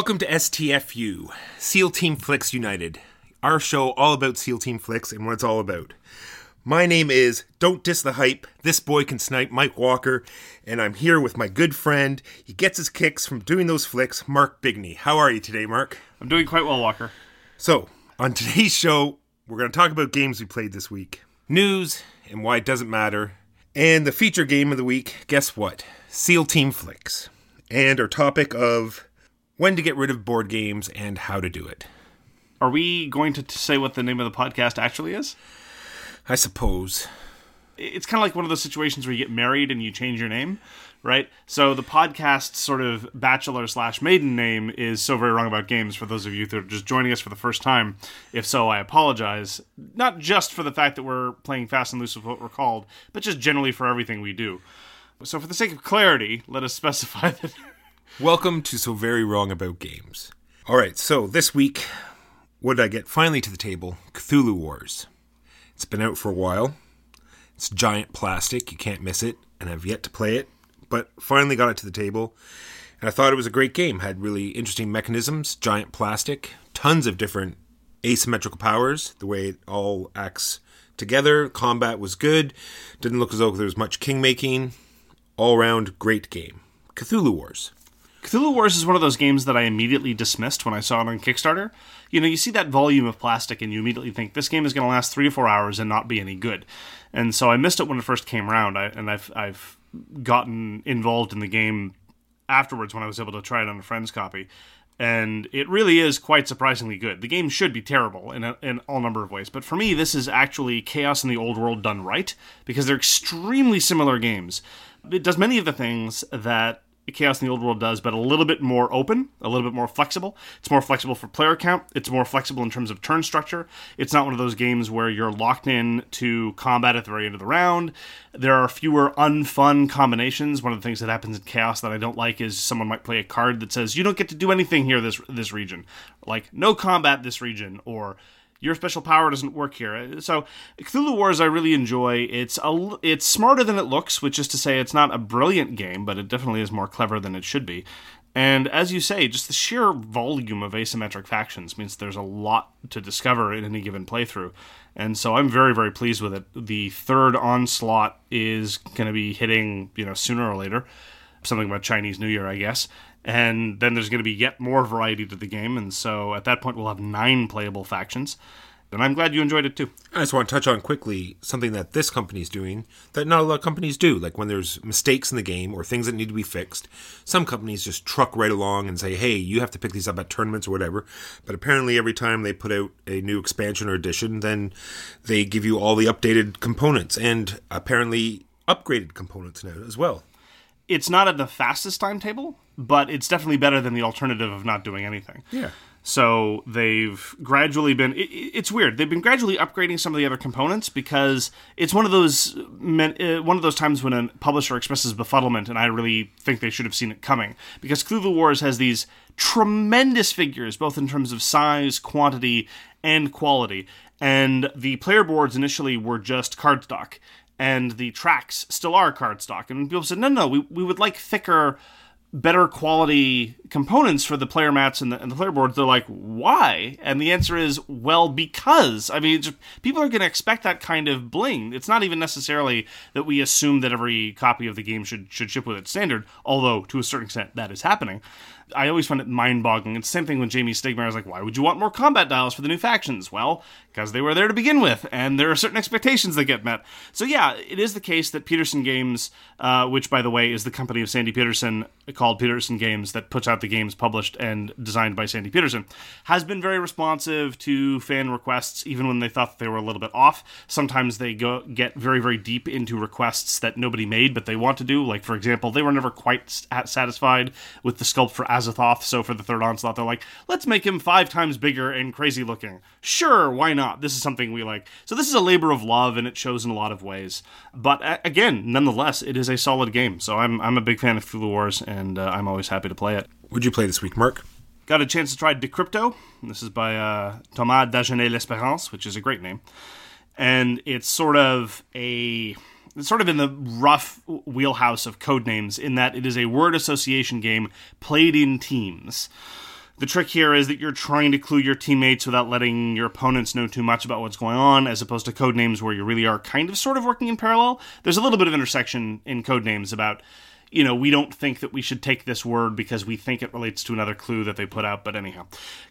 Welcome to STFU, SEAL Team Flicks United, our show all about SEAL Team Flicks and what it's all about. My name is Don't Diss the Hype, This Boy Can Snipe, Mike Walker, and I'm here with my good friend. He gets his kicks from doing those flicks, Mark Bigney. How are you today, Mark? I'm doing quite well, Walker. So, on today's show, we're going to talk about games we played this week, news and why it doesn't matter, and the feature game of the week, guess what? SEAL Team Flicks. And our topic of when to get rid of board games and how to do it. Are we going to say what the name of the podcast actually is? I suppose. It's kind of like one of those situations where you get married and you change your name, right? So the podcast sort of bachelor slash maiden name is so very wrong about games. For those of you that are just joining us for the first time, if so, I apologize. Not just for the fact that we're playing fast and loose with what we're called, but just generally for everything we do. So for the sake of clarity, let us specify that. Welcome to So Very Wrong About Games. All right, so this week, what did I get finally to the table? Cthulhu Wars. It's been out for a while. It's giant plastic, you can't miss it, and I've yet to play it, but finally got it to the table. And I thought it was a great game. Had really interesting mechanisms, giant plastic, tons of different asymmetrical powers, the way it all acts together. Combat was good. Didn't look as though there was much king making. All around great game. Cthulhu Wars. Cthulhu Wars is one of those games that I immediately dismissed when I saw it on Kickstarter. You know, you see that volume of plastic and you immediately think this game is going to last three to four hours and not be any good. And so I missed it when it first came around, I, and I've I've gotten involved in the game afterwards when I was able to try it on a friend's copy. And it really is quite surprisingly good. The game should be terrible in, a, in all number of ways, but for me, this is actually Chaos in the Old World done right because they're extremely similar games. It does many of the things that Chaos in the Old World does, but a little bit more open, a little bit more flexible. It's more flexible for player count. It's more flexible in terms of turn structure. It's not one of those games where you're locked in to combat at the very end of the round. There are fewer unfun combinations. One of the things that happens in Chaos that I don't like is someone might play a card that says you don't get to do anything here this this region, like no combat this region, or your special power doesn't work here. Uh, so Cthulhu Wars I really enjoy. It's a it's smarter than it looks, which is to say it's not a brilliant game, but it definitely is more clever than it should be. And as you say, just the sheer volume of asymmetric factions means there's a lot to discover in any given playthrough. And so I'm very, very pleased with it. The third onslaught is going to be hitting, you know, sooner or later. Something about Chinese New Year, I guess and then there's going to be yet more variety to the game and so at that point we'll have nine playable factions and i'm glad you enjoyed it too I just want to touch on quickly something that this company is doing that not a lot of companies do. Like when there's mistakes in the game or things that need to be fixed, some companies just truck right along and say, hey, you have to pick these up at tournaments or whatever. But apparently, every time they put out a new expansion or edition, then they give you all the updated components and apparently upgraded components now as well. it's not at the fastest timetable but it's definitely better than the alternative of not doing anything Yeah. So they've gradually been. It, it's weird. They've been gradually upgrading some of the other components because it's one of those uh, one of those times when a publisher expresses befuddlement, and I really think they should have seen it coming because Cthulhu Wars has these tremendous figures, both in terms of size, quantity, and quality. And the player boards initially were just cardstock, and the tracks still are cardstock. And people said, no, no, we, we would like thicker better quality components for the player mats and the, and the player boards, they're like, why? And the answer is, well, because. I mean, just, people are going to expect that kind of bling. It's not even necessarily that we assume that every copy of the game should should ship with its standard, although to a certain extent that is happening. I always find it mind-boggling. It's the same thing when Jamey Stegmaier is like, "Why would you want more combat dials for the new factions?" Well, because they were there to begin with, and there are certain expectations that get met. So yeah, it is the case that Petersen Games, uh, which by the way is the company of Sandy Petersen, called Petersen Games, that puts out the games published and designed by Sandy Petersen, has been very responsive to fan requests, even when they thought they were a little bit off. Sometimes they go get very very deep into requests that nobody made, but they want to do. Like for example, they were never quite satisfied with the sculpt for Azathoth, so for the third onslaught, they're like, let's make him five times bigger and crazy looking. Sure, why not? This is something we like. So this is a labor of love, and it shows in a lot of ways. But uh, again, nonetheless, it is a solid game. So I'm I'm a big fan of Cthulhu Wars, and uh, I'm always happy to play it. What'd you play this week, Mark? Got a chance to try Decrypto. This is by uh, Thomas Dagenais-Lespérance, which is a great name, and it's sort of a it's sort of in the rough wheelhouse of Codenames in that it is a word association game played in teams. The trick here is that you're trying to clue your teammates without letting your opponents know too much about what's going on, as opposed to Codenames where you really are kind of sort of working in parallel. There's a little bit of intersection in Codenames about you know, we don't think that we should take this word because we think it relates to another clue that they put out. But anyhow,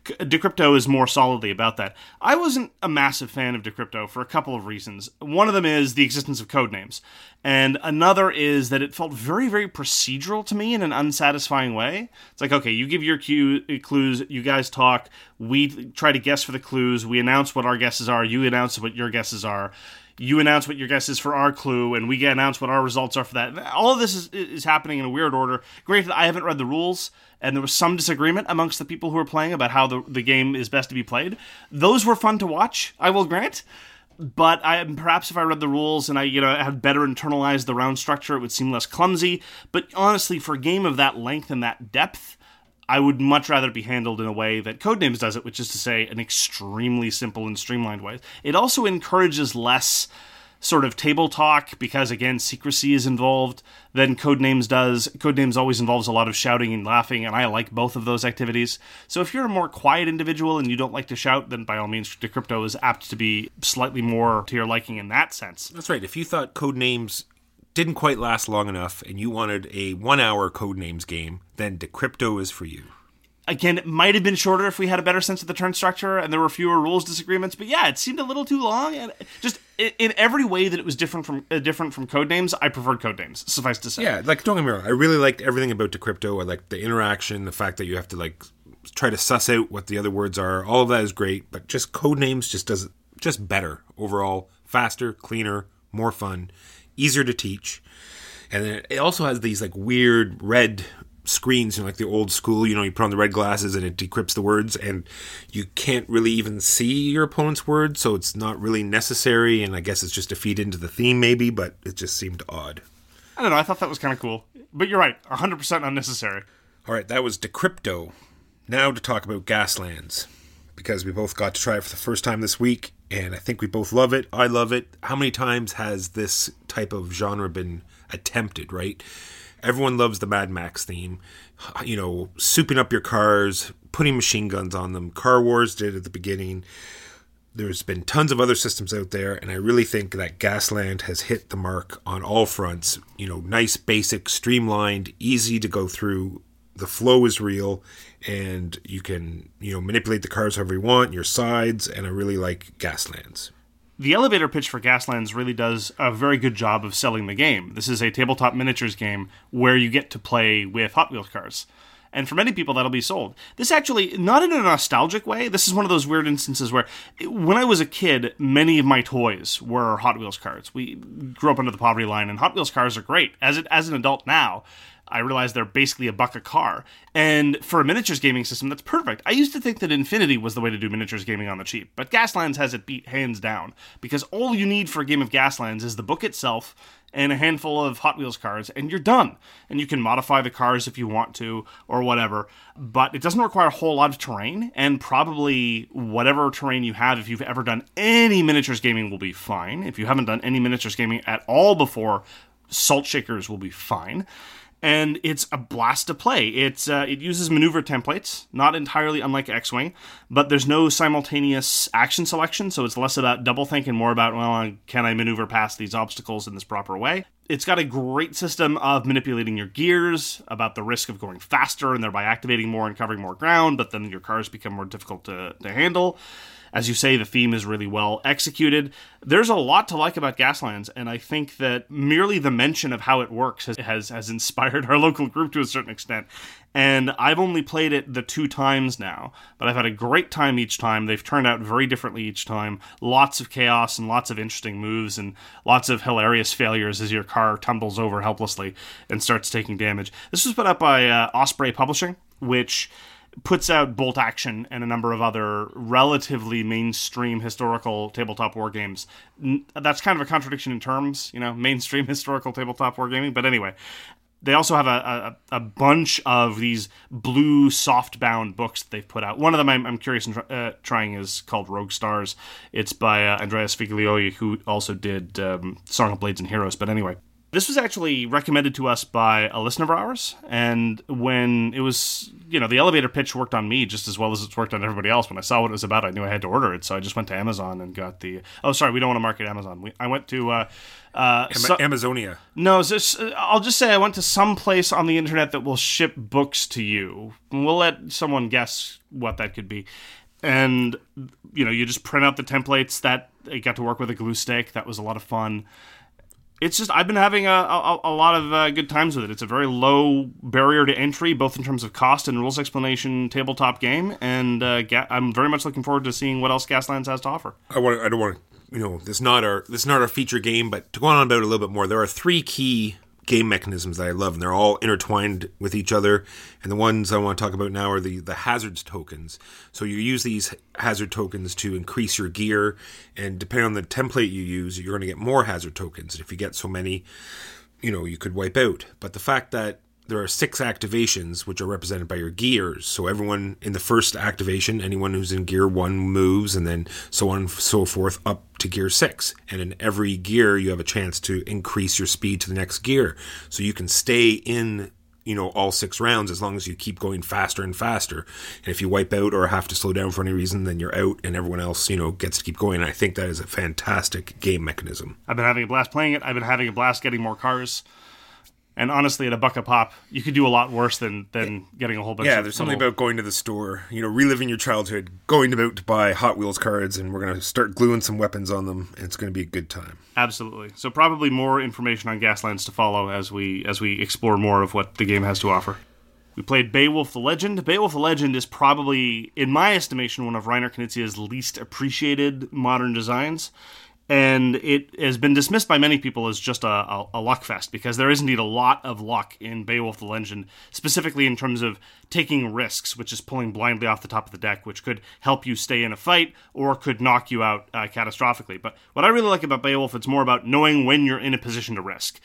Decrypto is more solidly about that. I wasn't a massive fan of Decrypto for a couple of reasons. One of them is the existence of code names, and another is that it felt very, very procedural to me in an unsatisfying way. It's like, okay, you give your cue, uh, clues, you guys talk, we try to guess for the clues, we announce what our guesses are, you announce what your guesses are you announce what your guess is for our clue, and we get announce what our results are for that. All of this is, is happening in a weird order. Granted, I haven't read the rules, and there was some disagreement amongst the people who were playing about how the, the game is best to be played. Those were fun to watch, I will grant. But I perhaps if I read the rules and I you know had better internalized the round structure, it would seem less clumsy. But honestly, for a game of that length and that depth, I would much rather be handled in a way that Codenames does it, which is to say, an extremely simple and streamlined way. It also encourages less sort of table talk because again secrecy is involved than codenames does. Codenames always involves a lot of shouting and laughing and i like both of those activities. So if you're a more quiet individual and you don't like to shout then by all means decrypto is apt to be slightly more to your liking in that sense. That's right. If you thought codenames didn't quite last long enough and you wanted a one hour codenames game, then Decrypto is for you. Again, it might have been shorter if we had a better sense of the turn structure and there were fewer rules disagreements. But yeah, it seemed a little too long, and just in every way that it was different from uh, different from Codenames, I preferred Codenames. Suffice to say. Yeah, like don't get me wrong, I really liked everything about Decrypto. I liked the interaction, the fact that you have to like try to suss out what the other words are. All of that is great, but just Codenames just does just better overall, faster, cleaner, more fun easier to teach. And then it also has these like weird red screens, you know, like the old school, you know, you put on the red glasses and it decrypts the words and you can't really even see your opponent's words, so it's not really necessary and I guess it's just to feed into the theme maybe, but it just seemed odd. I don't know, I thought that was kind of cool. But you're right, 100% unnecessary. All right, that was Decrypto. Now to talk about Gaslands because we both got to try it for the first time this week and I think we both love it. I love it. How many times has this type of genre been attempted, right? Everyone loves the Mad Max theme. You know, souping up your cars, putting machine guns on them. Car Wars did at the beginning. There's been tons of other systems out there, and I really think that Gasland has hit the mark on all fronts. You know, nice, basic, streamlined, easy to go through. The flow is real, and you can you know manipulate the cars however you want, your sides, and I really like Gaslands. The elevator pitch for Gaslands really does a very good job of selling the game. This is a tabletop miniatures game where you get to play with Hot Wheels cars. And for many people, that'll be sold. This actually, not in a nostalgic way, this is one of those weird instances where when I was a kid, many of my toys were Hot Wheels cars. We grew up under the poverty line, and Hot Wheels cars are great. As, it, as an adult now, I realized they're basically a buck a car. And for a miniatures gaming system, that's perfect. I used to think that Infinity was the way to do miniatures gaming on the cheap, but Gaslands has it beat hands down because all you need for a game of Gaslands is the book itself and a handful of Hot Wheels cars, and you're done. And you can modify the cars if you want to, or whatever. But it doesn't require a whole lot of terrain, and probably whatever terrain you have, if you've ever done any miniatures gaming, will be fine. If you haven't done any miniatures gaming at all before, Salt Shakers will be fine and it's a blast to play. It's uh, it uses maneuver templates, not entirely unlike X-wing, but there's no simultaneous action selection, so it's less about doublethink and more about well, can I maneuver past these obstacles in this proper way? It's got a great system of manipulating your gears, about the risk of going faster and thereby activating more and covering more ground, but then your cars become more difficult to, to handle. As you say, the theme is really well executed. There's a lot to like about Gaslands, and I think that merely the mention of how it works has, has, has inspired our local group to a certain extent. And I've only played it the two times now, but I've had a great time each time. They've turned out very differently each time. Lots of chaos and lots of interesting moves and lots of hilarious failures as your car tumbles over helplessly and starts taking damage. This was put up by uh, Osprey Publishing, which puts out Bolt Action and a number of other relatively mainstream historical tabletop war games. That's kind of a contradiction in terms, you know, mainstream historical tabletop wargaming. But anyway, they also have a, a, a, bunch of these blue soft-bound books that they've put out. One of them I'm, I'm curious in uh, trying is called Rogue Stars. It's by uh, Andrea Sfiligoi, who also did um, Song of Blades and Heroes. But anyway, This was actually recommended to us by a listener of ours, and when it was, you know, the elevator pitch worked on me just as well as it's worked on everybody else. When I saw what it was about, I knew I had to order it, so I just went to Amazon and got the. Oh, sorry, we don't want to market Amazon. We, I went to. Uh, uh, Ama- so- Amazonia. no, just, I'll just say I went to some place on the internet that will ship books to you. We'll let someone guess what that could be. And, you know, you just print out the templates that I got to work with a glue stick. That was a lot of fun. It's just, I've been having a, a, a lot of uh, good times with it. It's a very low barrier to entry, both in terms of cost and rules explanation tabletop game. And uh, ga- I'm very much looking forward to seeing what else Gaslands has to offer. I want. I don't want. You know, this is not our this is not our feature game, but to go on about it a little bit more, there are three key game mechanisms that I love, and they're all intertwined with each other. And the ones I want to talk about now are the the hazards tokens. So you use these hazard tokens to increase your gear, and depending on the template you use, you're going to get more hazard tokens. And if you get so many, you know, you could wipe out. But the fact that there are six activations which are represented by your gears. So everyone in the first activation, anyone who's in gear one moves, and then so on and so forth up to gear six. And in every gear, you have a chance to increase your speed to the next gear. So you can stay in. You know, all six rounds as long as you keep going faster and faster. And if you wipe out or have to slow down for any reason, then you're out and everyone else, you know, gets to keep going. And I think that is a fantastic game mechanism. I've been having a blast playing it. I've been having a blast getting more cars. And honestly, at a buck a pop, you could do a lot worse than than getting a whole bunch. Yeah, there's something little- about going to the store, you know, reliving your childhood, going about to buy Hot Wheels cards, and we're going to start gluing some weapons on them, and it's going to be a good time. absolutely. So probably more information on Gaslands to follow as we as we explore more of what the game has to offer. We played Beowulf the Legend. Beowulf the Legend is probably, in my estimation, one of Reiner Knizia's least appreciated modern designs. And it has been dismissed by many people as just a, a, a luck fest because there is indeed a lot of luck in Beowulf the Legend, specifically in terms of taking risks, which is pulling blindly off the top of the deck, which could help you stay in a fight or could knock you out uh, catastrophically. But what I really like about Beowulf, it's more about knowing when you're in a position to risk.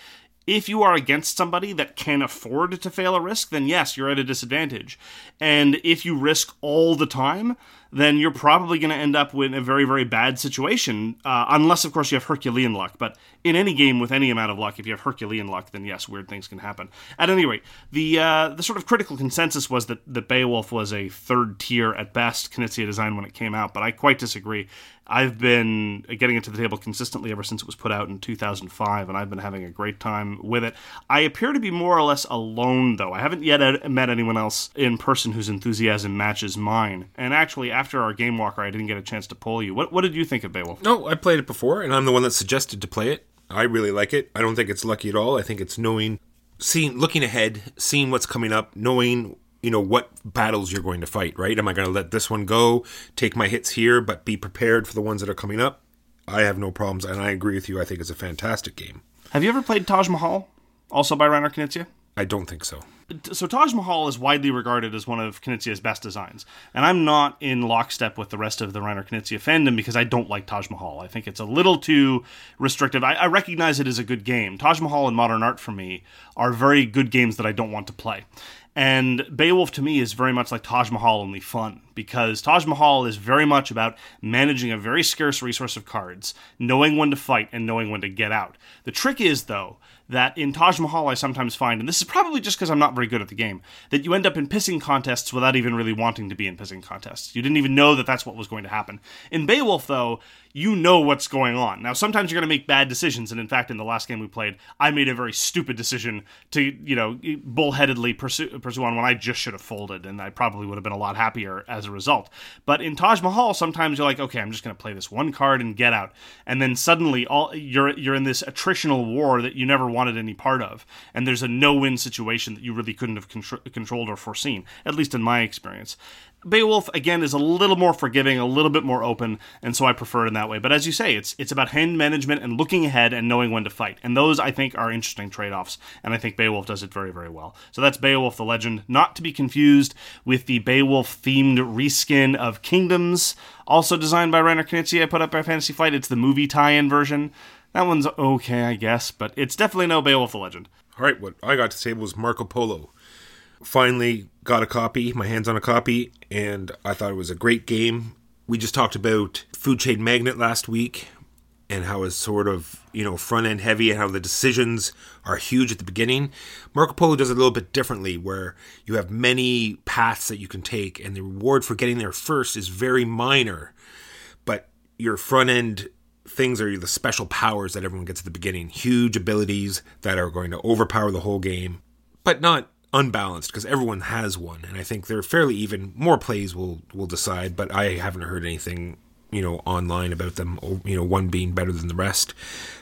If you are against somebody that can afford to fail a risk, then yes, you're at a disadvantage. And if you risk all the time, then you're probably going to end up with a very, very bad situation, uh, unless, of course, you have Herculean luck. But in any game with any amount of luck, if you have Herculean luck, then yes, weird things can happen. At any rate, the uh, the sort of critical consensus was that, that Beowulf was a third tier at best Knizia design when it came out, but I quite disagree. I've been getting it to the table consistently ever since it was put out in 2005, and I've been having a great time with it. I appear to be more or less alone, though. I haven't yet uh, met anyone else in person whose enthusiasm matches mine. And actually, after our game walker, I didn't get a chance to poll you. What, what did you think of Beowulf? No, I played it before, and I'm the one that suggested to play it. I really like it. I don't think it's lucky at all. I think it's knowing, seeing, looking ahead, seeing what's coming up, knowing you know what battles you're going to fight. Right? Am I going to let this one go, take my hits here, but be prepared for the ones that are coming up? I have no problems, and I agree with you. I think it's a fantastic game. Have you ever played Taj Mahal? Also by Reiner Knizia? I don't think so. So Taj Mahal is widely regarded as one of Knizia's best designs, and I'm not in lockstep with the rest of the Reiner Knizia fandom because I don't like Taj Mahal. I think it's a little too restrictive. I, I recognize it as a good game. Taj Mahal and Modern Art for me are very good games that I don't want to play. And Beowulf to me is very much like Taj Mahal, only fun, because Taj Mahal is very much about managing a very scarce resource of cards, knowing when to fight and knowing when to get out. The trick is, though, that in Taj Mahal I sometimes find, and this is probably just because I'm not very good at the game, that you end up in pissing contests without even really wanting to be in pissing contests. You didn't even know that that's what was going to happen. In Beowulf, though, you know what's going on. Now, sometimes you're going to make bad decisions, and in fact, in the last game we played, I made a very stupid decision to, you know, bullheadedly pursue, pursue on when I just should have folded, and I probably would have been a lot happier as a result. But in Taj Mahal, sometimes you're like, okay, I'm just going to play this one card and get out, and then suddenly all you're you're in this attritional war that you never wanted any part of, and there's a no-win situation that you really couldn't have contr- controlled or foreseen, at least in my experience. Beowulf again is a little more forgiving, a little bit more open, and so I prefer it in that way. But as you say, it's it's about hand management and looking ahead and knowing when to fight, and those I think are interesting trade-offs, and I think Beowulf does it very very well. So that's Beowulf the Legend, not to be confused with the Beowulf themed reskin of Kingdoms, also designed by Reiner Knizia, put up by Fantasy Flight. It's the movie tie-in version. That one's okay, I guess, but it's definitely no Beowulf the Legend. All right, what I got to say was Marco Polo. Finally got a copy, my hands on a copy, and I thought it was a great game. We just talked about Food Chain Magnate last week, and how it's sort of you know front end heavy and how the decisions are huge at the beginning. Marco Polo does it a little bit differently, where you have many paths that you can take, and the reward for getting there first is very minor, but your front end things are the special powers that everyone gets at the beginning, huge abilities that are going to overpower the whole game, but not unbalanced because everyone has one, and I think they're fairly even. More plays will will decide, but I haven't heard anything you know online about them. You know, one being better than the rest.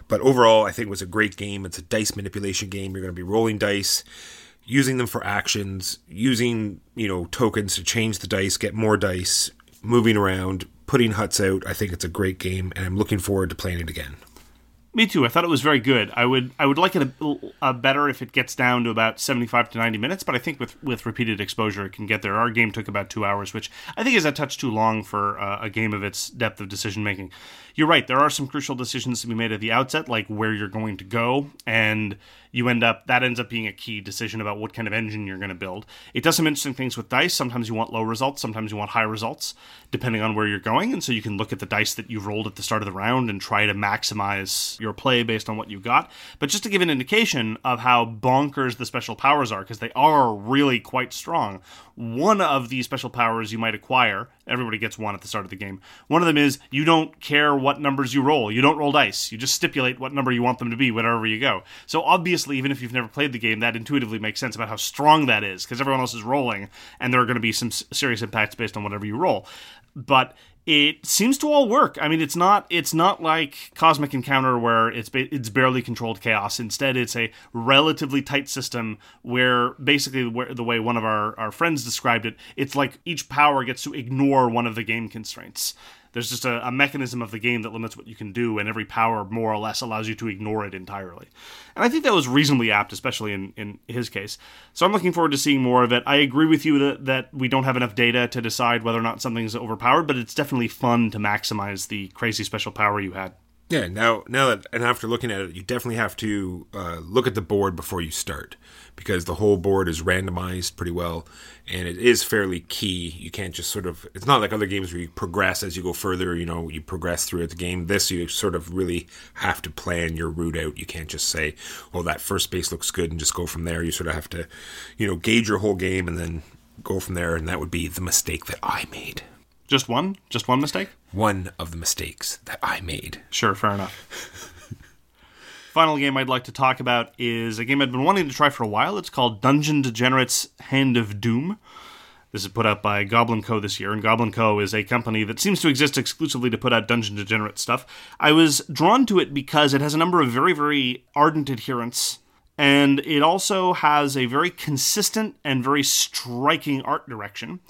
But overall, I think it was a great game. It's a dice manipulation game. You're going to be rolling dice, using them for actions, using you know tokens to change the dice, get more dice, moving around, putting huts out. I think it's a great game, and I'm looking forward to playing it again. Me too. I thought it was very good. I would I would like it a, a, better if it gets down to about seventy five to ninety minutes, but I think with with repeated exposure it can get there. Our game took about two hours, which I think is a touch too long for uh, a game of its depth of decision making. You're right. There are some crucial decisions to be made at the outset, like where you're going to go and you end up that ends up being a key decision about what kind of engine you're going to build. It does some interesting things with dice. Sometimes you want low results, sometimes you want high results, depending on where you're going. And so you can look at the dice that you've rolled at the start of the round and try to maximize your play based on what you got. But just to give an indication of how bonkers the special powers are, because they are really quite strong. One of the special powers you might acquire, everybody gets one at the start of the game. One of them is you don't care what numbers you roll. You don't roll dice. You just stipulate what number you want them to be wherever you go. So obviously, even if you've never played the game, that intuitively makes sense about how strong that is because everyone else is rolling, and there are going to be some serious impacts based on whatever you roll. But it seems to all work. I mean, it's not it's not like Cosmic Encounter where it's it's barely controlled chaos. Instead, it's a relatively tight system where basically where, the way one of our our friends described it, it's like each power gets to ignore one of the game constraints there's just a, a, mechanism of the game that limits what you can do, and every power more or less allows you to ignore it entirely. And I think that was reasonably apt, especially in, in his case. So I'm looking forward to seeing more of it. I agree with you that, that we don't have enough data to decide whether or not something's overpowered, but it's definitely fun to maximize the crazy special power you had. Yeah, now now that and after looking at it, you definitely have to uh, look at the board before you start because the whole board is randomized pretty well and it is fairly key. You can't just sort of it's not like other games where you progress as you go further, you know, you progress throughout the game. This you sort of really have to plan your route out. You can't just say, "Well, that first base looks good" and just go from there. You sort of have to, you know, gauge your whole game and then go from there and that would be the mistake that I made. Just one? Just one mistake? One of the mistakes that I made. Sure, fair enough. Final game I'd like to talk about is a game I've been wanting to try for a while. It's called Dungeon Degenerates Hand of Doom. This is put out by Goblinko this year, and Goblinko is a company that seems to exist exclusively to put out Dungeon Degenerate stuff. I was drawn to it because it has a number of very, very ardent adherents, and it also has a very consistent and very striking art direction.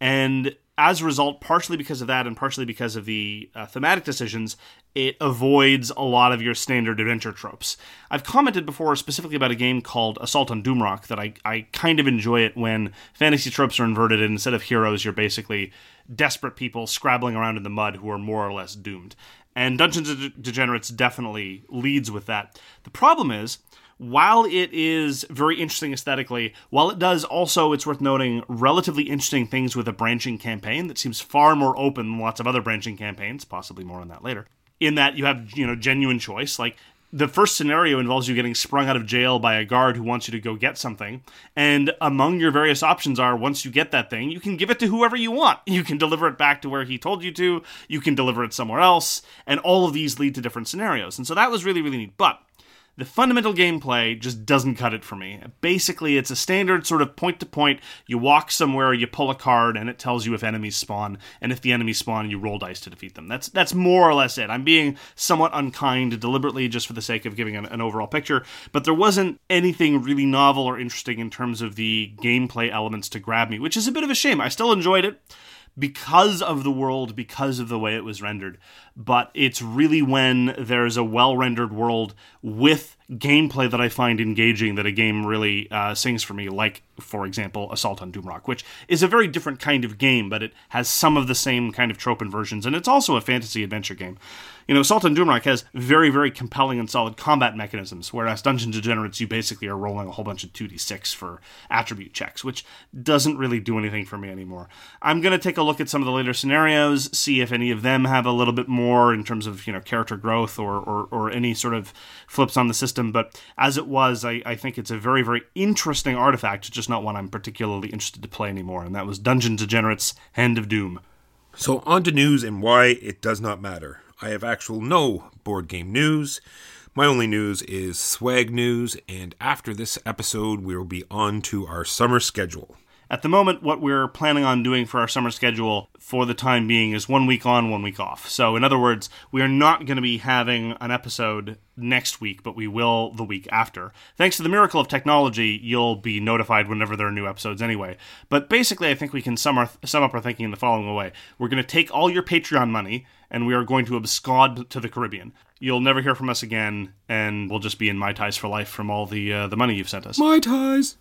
And as a result, partially because of that and partially because of the uh, thematic decisions, it avoids a lot of your standard adventure tropes. I've commented before specifically about a game called Assault on Doomrock that I, I kind of enjoy it when fantasy tropes are inverted and instead of heroes, you're basically desperate people scrabbling around in the mud who are more or less doomed. And Dungeons and Degenerates definitely leads with that. The problem is, while it is very interesting aesthetically, while it does also, it's worth noting, relatively interesting things with a branching campaign that seems far more open than lots of other branching campaigns, possibly more on that later. In that you have, you know, genuine choice. Like the first scenario involves you getting sprung out of jail by a guard who wants you to go get something. And among your various options are once you get that thing, you can give it to whoever you want. You can deliver it back to where he told you to, you can deliver it somewhere else, and all of these lead to different scenarios. And so that was really, really neat. But the fundamental gameplay just doesn't cut it for me. Basically, it's a standard sort of point to point. You walk somewhere, you pull a card, and it tells you if enemies spawn, and if the enemies spawn, you roll dice to defeat them. That's that's more or less it. I'm being somewhat unkind deliberately just for the sake of giving an, an overall picture, but there wasn't anything really novel or interesting in terms of the gameplay elements to grab me, which is a bit of a shame. I still enjoyed it because of the world, because of the way it was rendered. But it's really when there's a well rendered world with gameplay that I find engaging that a game really uh, sings for me, like, for example, Assault on Doomrock, which is a very different kind of game, but it has some of the same kind of trope and versions, and it's also a fantasy adventure game. You know, Assault on Doomrock has very, very compelling and solid combat mechanisms, whereas Dungeon Degenerates, you basically are rolling a whole bunch of 2d6 for attribute checks, which doesn't really do anything for me anymore. I'm going to take a look at some of the later scenarios, see if any of them have a little bit more in terms of, you know, character growth or, or, or any sort of flips on the system, but as it was, I, I think it's a very, very interesting artifact, just not one I'm particularly interested to play anymore, and that was Dungeon Degenerates Hand of Doom. So, on to news and why it does not matter. I have actual no board game news. My only news is swag news, and after this episode, we will be on to our summer schedule. At the moment, what we're planning on doing for our summer schedule for the time being is one week on, one week off. So, in other words, we are not going to be having an episode next week, but we will the week after. Thanks to the miracle of technology, you'll be notified whenever there are new episodes anyway. But basically, I think we can sum, our, sum up our thinking in the following way We're going to take all your Patreon money and we are going to abscond to the Caribbean. You'll never hear from us again, and we'll just be in mai tais for life from all the uh, the money you've sent us. Mai Tais!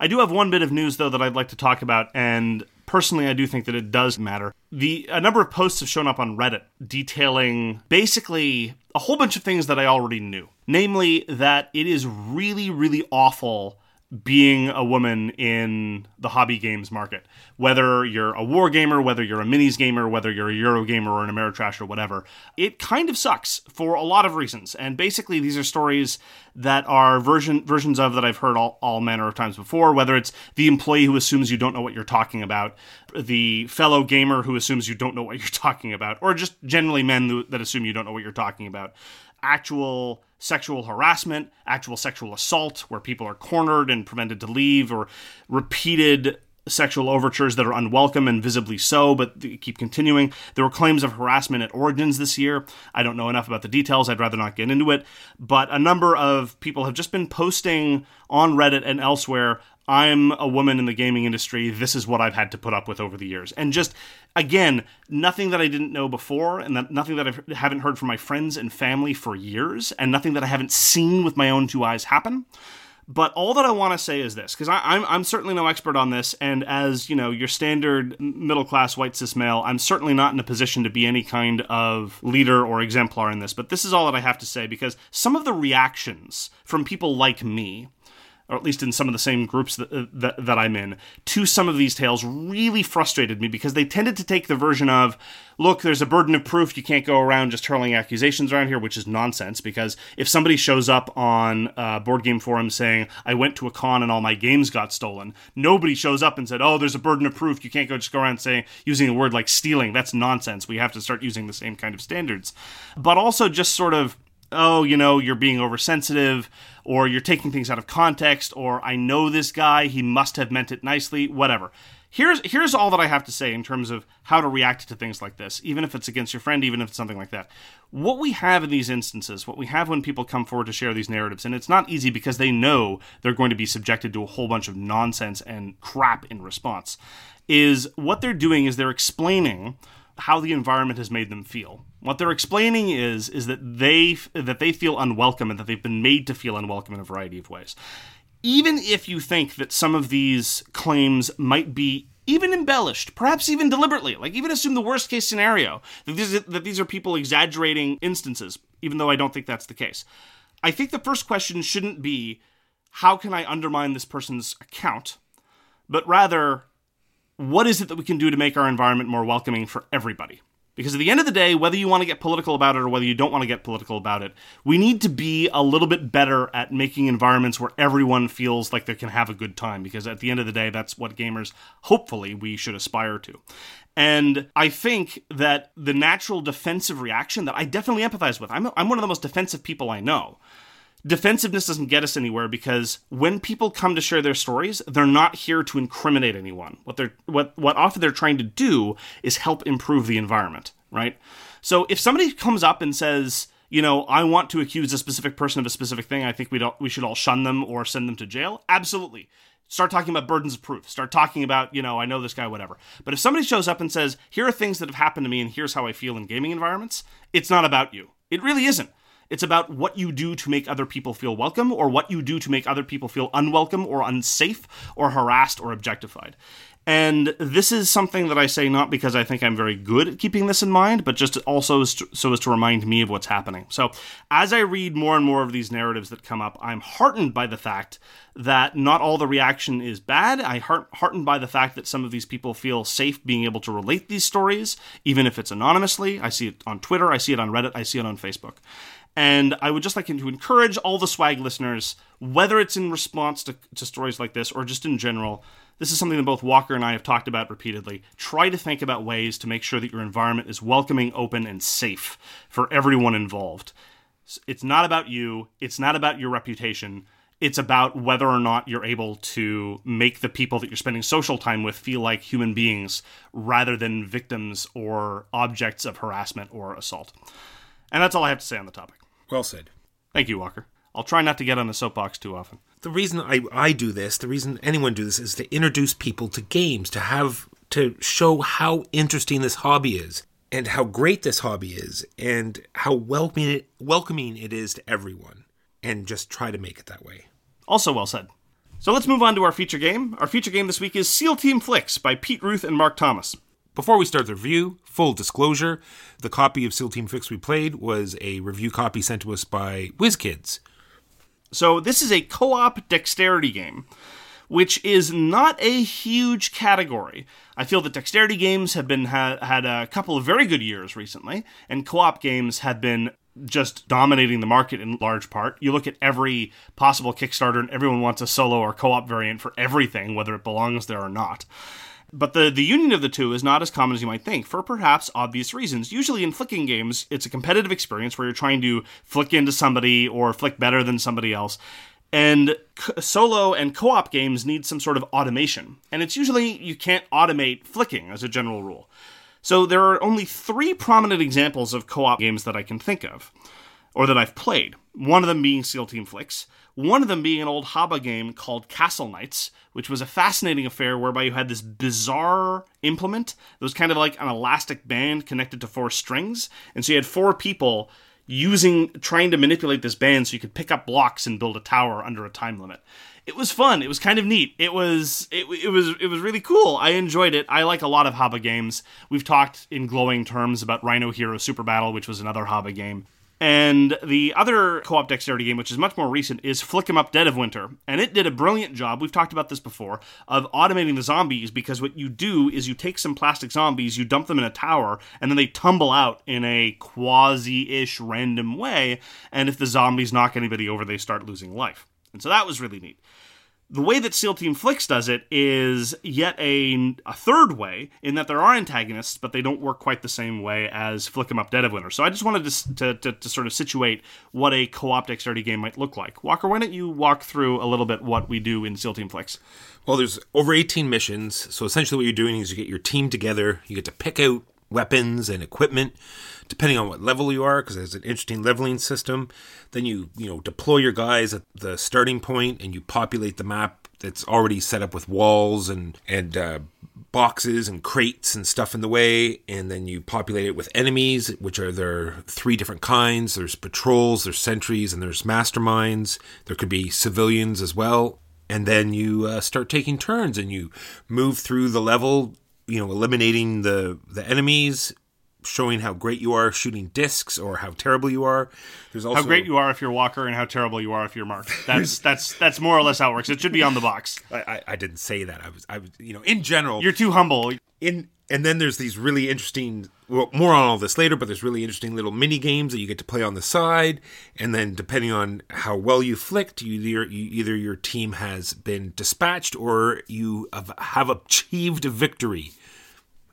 I do have one bit of news though that I'd like to talk about, and personally, I do think that it does matter. The a number of posts have shown up on Reddit detailing basically a whole bunch of things that I already knew, namely that it is really, really awful being a woman in the hobby games market. Whether you're a war gamer, whether you're a minis gamer, whether you're a Euro gamer or an Ameritrash or whatever, it kind of sucks for a lot of reasons. And basically, these are stories that are version versions of that I've heard all, all manner of times before. Whether it's the employee who assumes you don't know what you're talking about, the fellow gamer who assumes you don't know what you're talking about, or just generally men that assume you don't know what you're talking about. Actual sexual harassment, actual sexual assault, where people are cornered and prevented to leave, or repeated sexual overtures that are unwelcome and visibly so, but keep continuing. There were claims of harassment at Origins this year. I don't know enough about the details. I'd rather not get into it. But a number of people have just been posting on Reddit and elsewhere I'm a woman in the gaming industry. This is what I've had to put up with over the years. And just, again, nothing that I didn't know before, and that, nothing that I haven't heard from my friends and family for years, and nothing that I haven't seen with my own two eyes happen. But all that I want to say is this, because I'm, I'm certainly no expert on this, and as you know, your standard middle class white cis male, I'm certainly not in a position to be any kind of leader or exemplar in this. But this is all that I have to say, because some of the reactions from people like me or at least in some of the same groups that, uh, that, that, I'm in, to some of these tales really frustrated me because they tended to take the version of, look, there's a burden of proof. You can't go around just hurling accusations around here, which is nonsense. Because if somebody shows up on uh, board game forums saying, I went to a con and all my games got stolen, nobody shows up and said, oh, there's a burden of proof. You can't go just go around saying, using a word like stealing. That's nonsense. We have to start using the same kind of standards. But also just sort of, oh, you know, you're being oversensitive or you're taking things out of context, or I know this guy, he must have meant it nicely, whatever. Here's here's all that I have to say in terms of how to react to things like this, even if it's against your friend, even if it's something like that. What we have in these instances, what we have when people come forward to share these narratives, and it's not easy because they know they're going to be subjected to a whole bunch of nonsense and crap in response, is what they're doing is they're explaining how the environment has made them feel. What they're explaining is is that they that they feel unwelcome and that they've been made to feel unwelcome in a variety of ways. Even if you think that some of these claims might be even embellished, perhaps even deliberately, like even assume the worst case scenario that these, that these are people exaggerating instances, even though I don't think that's the case. I think the first question shouldn't be how can I undermine this person's account, but rather what is it that we can do to make our environment more welcoming for everybody? Because at the end of the day, whether you want to get political about it or whether you don't want to get political about it, we need to be a little bit better at making environments where everyone feels like they can have a good time. Because at the end of the day, that's what gamers, hopefully, we should aspire to. And I think that the natural defensive reaction that I definitely empathize with, I'm, I'm one of the most defensive people I know defensiveness doesn't get us anywhere because when people come to share their stories, they're not here to incriminate anyone. What they're what what often they're trying to do is help improve the environment, right? So if somebody comes up and says, you know, I want to accuse a specific person of a specific thing, I think we don't we should all shun them or send them to jail. Absolutely. Start talking about burdens of proof. Start talking about, you know, I know this guy, whatever. But if somebody shows up and says, here are things that have happened to me and here's how I feel in gaming environments, it's not about you. It really isn't It's about what you do to make other people feel welcome or what you do to make other people feel unwelcome or unsafe or harassed or objectified. And this is something that I say not because I think I'm very good at keeping this in mind, but just also so as to remind me of what's happening. So, as I read more and more of these narratives that come up, I'm heartened by the fact that not all the reaction is bad. I heart- heartened by the fact that some of these people feel safe being able to relate these stories, even if it's anonymously. I see it on Twitter, I see it on Reddit, I see it on Facebook. And I would just like to encourage all the swag listeners, whether it's in response to, to stories like this or just in general, this is something that both Walker and I have talked about repeatedly. Try to think about ways to make sure that your environment is welcoming, open, and safe for everyone involved. It's not about you, it's not about your reputation. It's about whether or not you're able to make the people that you're spending social time with feel like human beings rather than victims or objects of harassment or assault. And that's all I have to say on the topic. Well said. Thank you, Walker. I'll try not to get on the soapbox too often. The reason I, I do this, the reason anyone do this is to introduce people to games, to have to show how interesting this hobby is and how great this hobby is and how welcoming it, welcoming it is to everyone and just try to make it that way. Also well said. So let's move on to our feature game. Our feature game this week is SEAL Team Flicks by Pete Ruth and Mark Thomas. Before we start the review, full disclosure, the copy of SEAL Team Flicks we played was a review copy sent to us by WizKids. So this is a co-op dexterity game, which is not a huge category. I feel that dexterity games have been ha- had a couple of very good years recently, and co-op games have been just dominating the market in large part. You look at every possible Kickstarter, and everyone wants a solo or co-op variant for everything, whether it belongs there or not. But the, the union of the two is not as common as you might think, for perhaps obvious reasons. Usually in flicking games, it's a competitive experience where you're trying to flick into somebody or flick better than somebody else. And solo and co op games need some sort of automation. And it's usually you can't automate flicking as a general rule. So there are only three prominent examples of co op games that I can think of, or that I've played. One of them being SEAL Team Flicks, one of them being an old Haba game called Castle Knights, which was a fascinating affair whereby you had this bizarre implement that was kind of like an elastic band connected to four strings. And so you had four people using, trying to manipulate this band so you could pick up blocks and build a tower under a time limit. It was fun. It was kind of neat. It was it, it was it was really cool. I enjoyed it. I like a lot of Haba games. We've talked in glowing terms about Rhino Hero Super Battle, which was another Haba game. And the other co op dexterity game, which is much more recent, is Flick 'em Up Dead of Winter. And it did a brilliant job, we've talked about this before, of automating the zombies because what you do is you take some plastic zombies, you dump them in a tower, and then they tumble out in a quasi ish random way. And if the zombies knock anybody over, they start losing life. And so that was really neat. The way that SEAL Team Flicks does it is yet a, a third way in that there are antagonists, but they don't work quite the same way as Flick 'em Up Dead of Winter. So I just wanted to, to, to, to sort of situate what a co-op dexterity game might look like. Walker, why don't you walk through a little bit what we do in SEAL Team Flicks? Well, there's over 18 missions. So essentially, what you're doing is you get your team together, you get to pick out weapons and equipment depending on what level you are because there's an interesting leveling system. Then you you know deploy your guys at the starting point and you populate the map that's already set up with walls and and uh, boxes and crates and stuff in the way. And then you populate it with enemies which are there three different kinds. There's patrols there's sentries and there's masterminds. There could be civilians as well. And then you uh, start taking turns and you move through the level you know eliminating the the enemies showing how great you are shooting discs or how terrible you are. There's also how great you are if you're walker and how terrible you are if you're mark. That's that's that's more or less how it works. It should be on the box. I, I, I didn't say that. I was i was you know in general you're too humble. in and then there's these really interesting well more on all this later but there's really interesting little mini games that you get to play on the side and then depending on how well you flicked you either, you, either your team has been dispatched or you have, have achieved a victory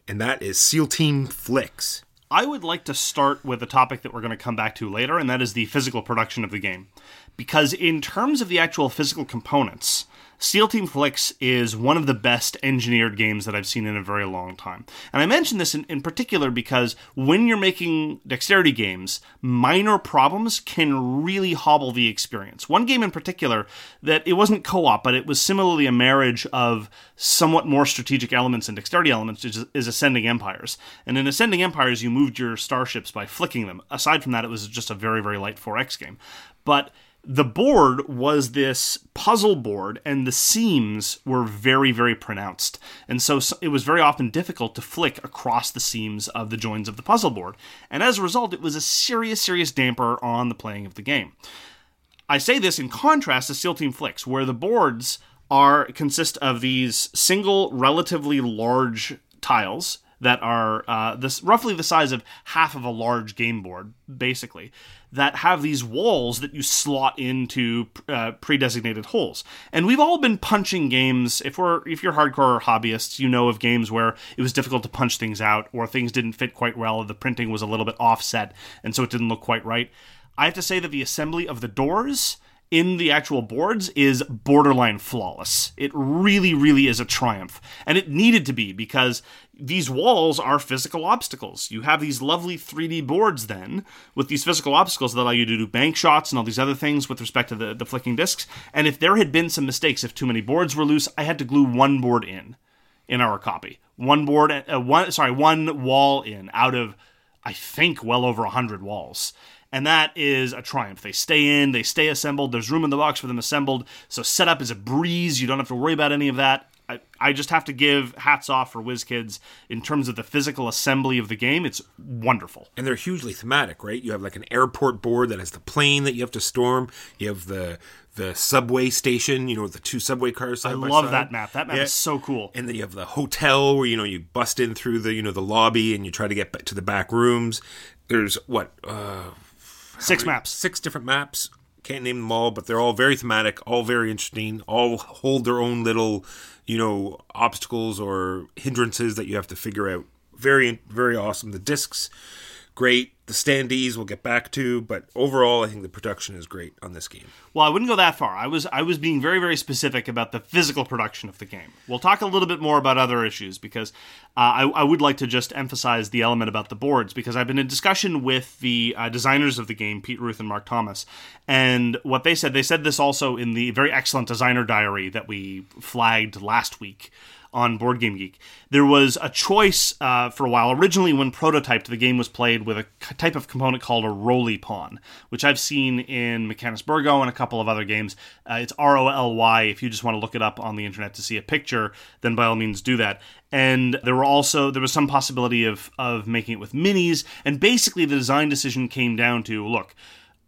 and that is SEAL Team Flicks. I would like to start with a topic that we're going to come back to later, and that is the physical production of the game. Because, in terms of the actual physical components, SEAL Team Flicks is one of the best engineered games that I've seen in a very long time. And I mention this in, in particular because when you're making dexterity games, minor problems can really hobble the experience. One game in particular that it wasn't co op, but it was similarly a marriage of somewhat more strategic elements and dexterity elements is, is Ascending Empires. And in Ascending Empires, you moved your starships by flicking them. Aside from that, it was just a very, very light 4X game. But the board was this puzzle board and the seams were very very pronounced. And so it was very often difficult to flick across the seams of the joins of the puzzle board. And as a result it was a serious serious damper on the playing of the game. I say this in contrast to SEAL Team Flicks where the boards are consist of these single relatively large tiles that are uh, this roughly the size of half of a large game board, basically, that have these walls that you slot into uh, pre-designated holes. And we've all been punching games. If we're if you're hardcore hobbyists, you know of games where it was difficult to punch things out, or things didn't fit quite well, or the printing was a little bit offset, and so it didn't look quite right. I have to say that the assembly of the doors in the actual boards is borderline flawless. It really, really is a triumph. And it needed to be because these walls are physical obstacles. You have these lovely 3D boards then with these physical obstacles that allow you to do bank shots and all these other things with respect to the, the flicking discs. And if there had been some mistakes, if too many boards were loose, I had to glue one board in in our copy. One board, uh, one sorry, one wall in out of I think well over 100 walls and that is a triumph. They stay in, they stay assembled. There's room in the box for them assembled. So setup is a breeze. You don't have to worry about any of that. I, I just have to give hats off for WizKids in terms of the physical assembly of the game. It's wonderful. And they're hugely thematic, right? You have like an airport board that has the plane that you have to storm. You have the the subway station, you know, the two subway cars. Side I love side. that map. That map yeah. is so cool. And then you have the hotel where you know you bust in through the you know the lobby and you try to get to the back rooms. There's what uh, Six maps. Six different maps. Can't name them all, but they're all very thematic, all very interesting, all hold their own little, you know, obstacles or hindrances that you have to figure out. Very, very awesome. The discs, great the standees we'll get back to, but overall, I think the production is great on this game. Well, I wouldn't go that far. I was I was being very very specific about the physical production of the game. We'll talk a little bit more about other issues because uh, I, I, would like to just emphasize the element about the boards because I've been in discussion with the uh, designers of the game, Pete Ruth and Mark Thomas, and what they said. They said this also in the very excellent designer diary that we flagged last week on Board Game Geek. There was a choice uh, for a while. Originally, when prototyped, the game was played with a type of component called a roly pawn, which I've seen in Mechanus Burgo and a couple of other games. Uh, it's R O L Y. If you just want to look it up on the internet to see a picture, then by all means do that. And there were also there was some possibility of of making it with minis. And basically, the design decision came down to look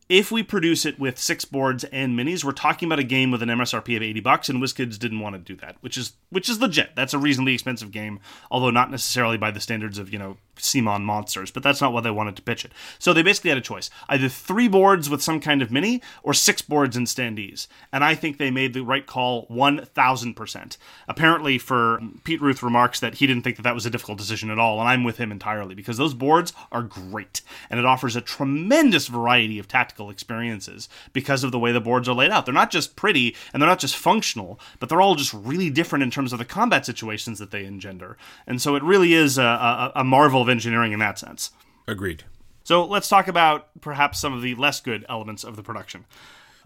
if we produce it with six boards and minis, we're talking about a game with an MSRP of 80 bucks, and WizKids didn't want to do that, which is which is legit. That's a reasonably expensive game, although not necessarily by the standards of, you know, Simon monsters, but that's not what they wanted to pitch it. So they basically had a choice either three boards with some kind of mini or six boards and standees. And I think they made the right call 1000%. Apparently, for Pete Ruth remarks that he didn't think that that was a difficult decision at all, and I'm with him entirely because those boards are great and it offers a tremendous variety of experiences because of the way the boards are laid out. They're not just pretty and they're not just functional, but they're all just really different in terms of the combat situations that they engender. And so it really is a, a, a marvel of engineering in that sense. Agreed. So let's talk about perhaps some of the less good elements of the production.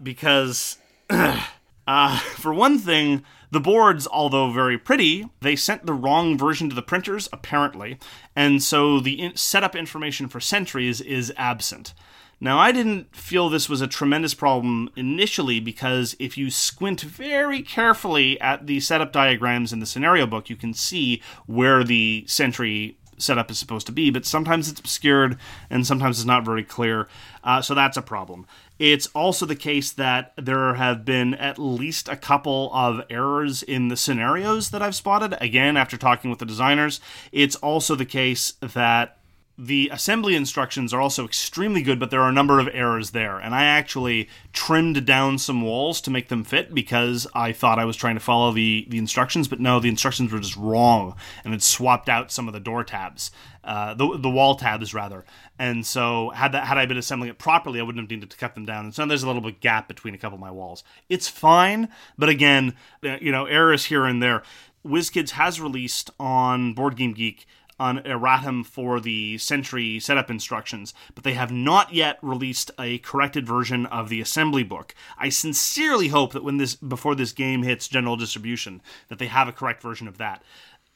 Because, uh, for one thing, the boards, although very pretty, they sent the wrong version to the printers, apparently, and so the in- setup information for sentries is absent. Now, I didn't feel this was a tremendous problem initially because if you squint very carefully at the setup diagrams in the scenario book, you can see where the sentry setup is supposed to be, but sometimes it's obscured and sometimes it's not very clear. Uh, so that's a problem. It's also the case that there have been at least a couple of errors in the scenarios that I've spotted. Again, after talking with the designers, it's also the case that The assembly instructions are also extremely good, but there are a number of errors there. And I actually trimmed down some walls to make them fit because I thought I was trying to follow the, the instructions, but no, the instructions were just wrong and it swapped out some of the door tabs, uh, the, the wall tabs rather. And so had that had I been assembling it properly, I wouldn't have needed to cut them down. And so there's a little bit gap between a couple of my walls. It's fine, but again, uh, you know, errors here and there. WizKids has released on Board Game Geek on erratum for the sentry setup instructions, but they have not yet released a corrected version of the assembly book. I sincerely hope that when this before this game hits general distribution, that they have a correct version of that,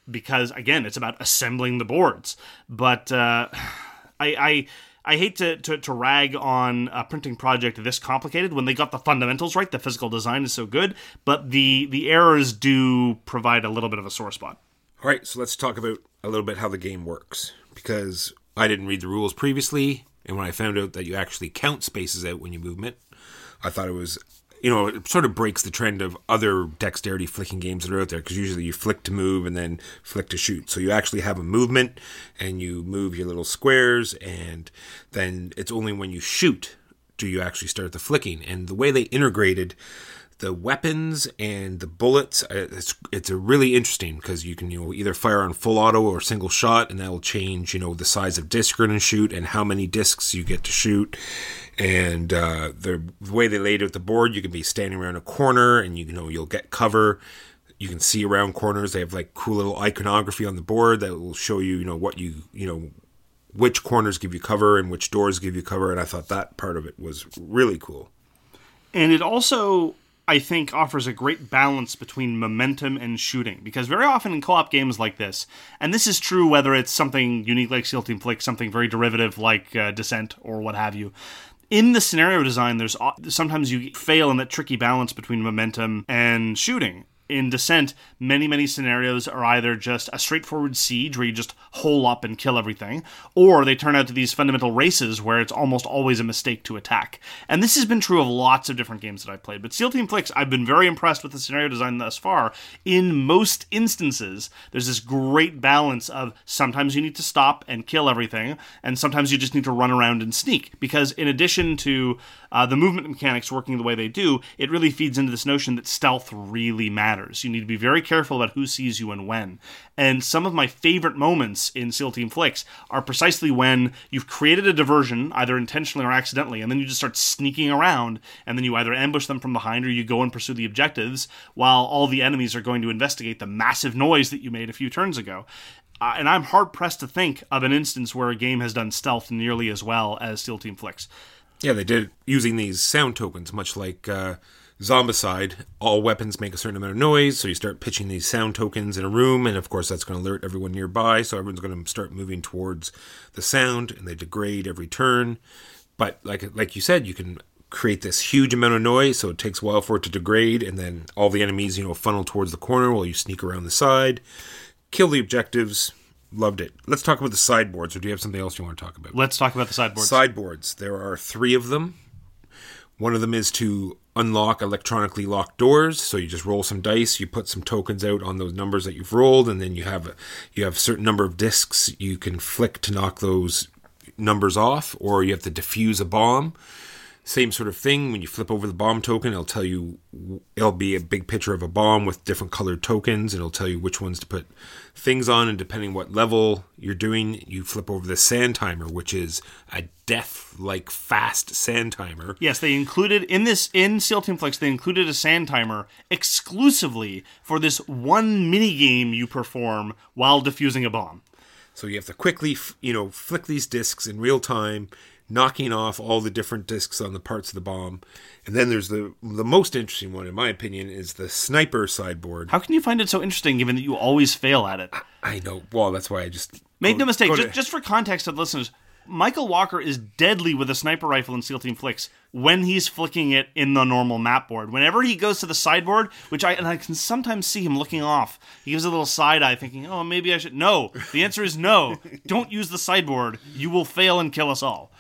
because again, it's about assembling the boards. But uh, I. I I hate to, to, to, rag on a printing project this complicated when they got the fundamentals right. The physical design is so good, but the the errors do provide a little bit of a sore spot. All right, so let's talk about a little bit how the game works because I didn't read the rules previously, and when I found out that you actually count spaces out when you movement, I thought it was you know, it sort of breaks the trend of other dexterity flicking games that are out there because usually you flick to move and then flick to shoot. So you actually have a movement and you move your little squares, and then it's only when you shoot do you actually start the flicking. And the way they integrated the weapons and the bullets uh, it's it's a really interesting because you can you know either fire on full auto or single shot and that will change you know the size of disc you're going to shoot and how many discs you get to shoot. And uh, the way they laid out the board you can be standing around a corner and you know you'll get cover. You can see around corners they have like cool little iconography on the board that will show you you know what you you know which corners give you cover and which doors give you cover and i thought that part of it was really cool. And it also I think offers a great balance between momentum and shooting because very often in co-op games like this, and this is true whether it's something unique like Seal Team Flick, something very derivative like uh, Descent or what have you. In the scenario design, there's sometimes you fail in that tricky balance between momentum and shooting, in Descent, many, many scenarios are either just a straightforward siege where you just hole up and kill everything, or they turn out to these fundamental races where it's almost always a mistake to attack. And this has been true of lots of different games that I've played. But Seal Team Flicks, I've been very impressed with the scenario design thus far. In most instances, there's this great balance of sometimes you need to stop and kill everything, and sometimes you just need to run around and sneak. Because in addition to uh, the movement mechanics working the way they do, it really feeds into this notion that stealth really matters. You need to be very careful about who sees you and when. And some of my favorite moments in SEAL Team Flicks are precisely when you've created a diversion, either intentionally or accidentally, and then you just start sneaking around, and then you either ambush them from behind or you go and pursue the objectives while all the enemies are going to investigate the massive noise that you made a few turns ago. Uh, and I'm hard pressed to think of an instance where a game has done stealth nearly as well as SEAL Team Flicks. Yeah, they did using these sound tokens, much like uh, Zombicide. All weapons make a certain amount of noise, so you start pitching these sound tokens in a room, and of course that's going to alert everyone nearby, so everyone's going to start moving towards the sound, and they degrade every turn. But like like you said, you can create this huge amount of noise, so it takes a while for it to degrade, and then all the enemies, you know, funnel towards the corner while you sneak around the side, kill the objectives, Loved it. Let's talk about the sideboards, or do you have something else you want to talk about? Let's talk about the sideboards. Sideboards. There are three of them. One of them is to unlock electronically locked doors. So you just roll some dice, you put some tokens out on those numbers that you've rolled, and then you have a, you have a certain number of discs you can flick to knock those numbers off, or you have to defuse a bomb. Same sort of thing. When you flip over the bomb token, it'll tell you it'll be a big picture of a bomb with different colored tokens. And it'll tell you which ones to put things on, and depending what level you're doing, you flip over the sand timer, which is a death-like fast sand timer. Yes, they included in this in Seal Team Flicks. They included a sand timer exclusively for this one mini game you perform while defusing a bomb. So you have to quickly, you know, flick these discs in real time knocking off all the different discs on the parts of the bomb. And then there's the the most interesting one, in my opinion, is the sniper sideboard. How can you find it so interesting, given that you always fail at it? I, know. Well, that's why I just make no mistake. Just, just for context of listeners, Michael Walker is deadly with a sniper rifle in SEAL Team Flicks when he's flicking it in the normal map board. Whenever he goes to the sideboard, which I and I can sometimes see him looking off, he gives a little side eye, thinking, "Oh, maybe I should." No, the answer is no. Don't use the sideboard. You will fail and kill us all.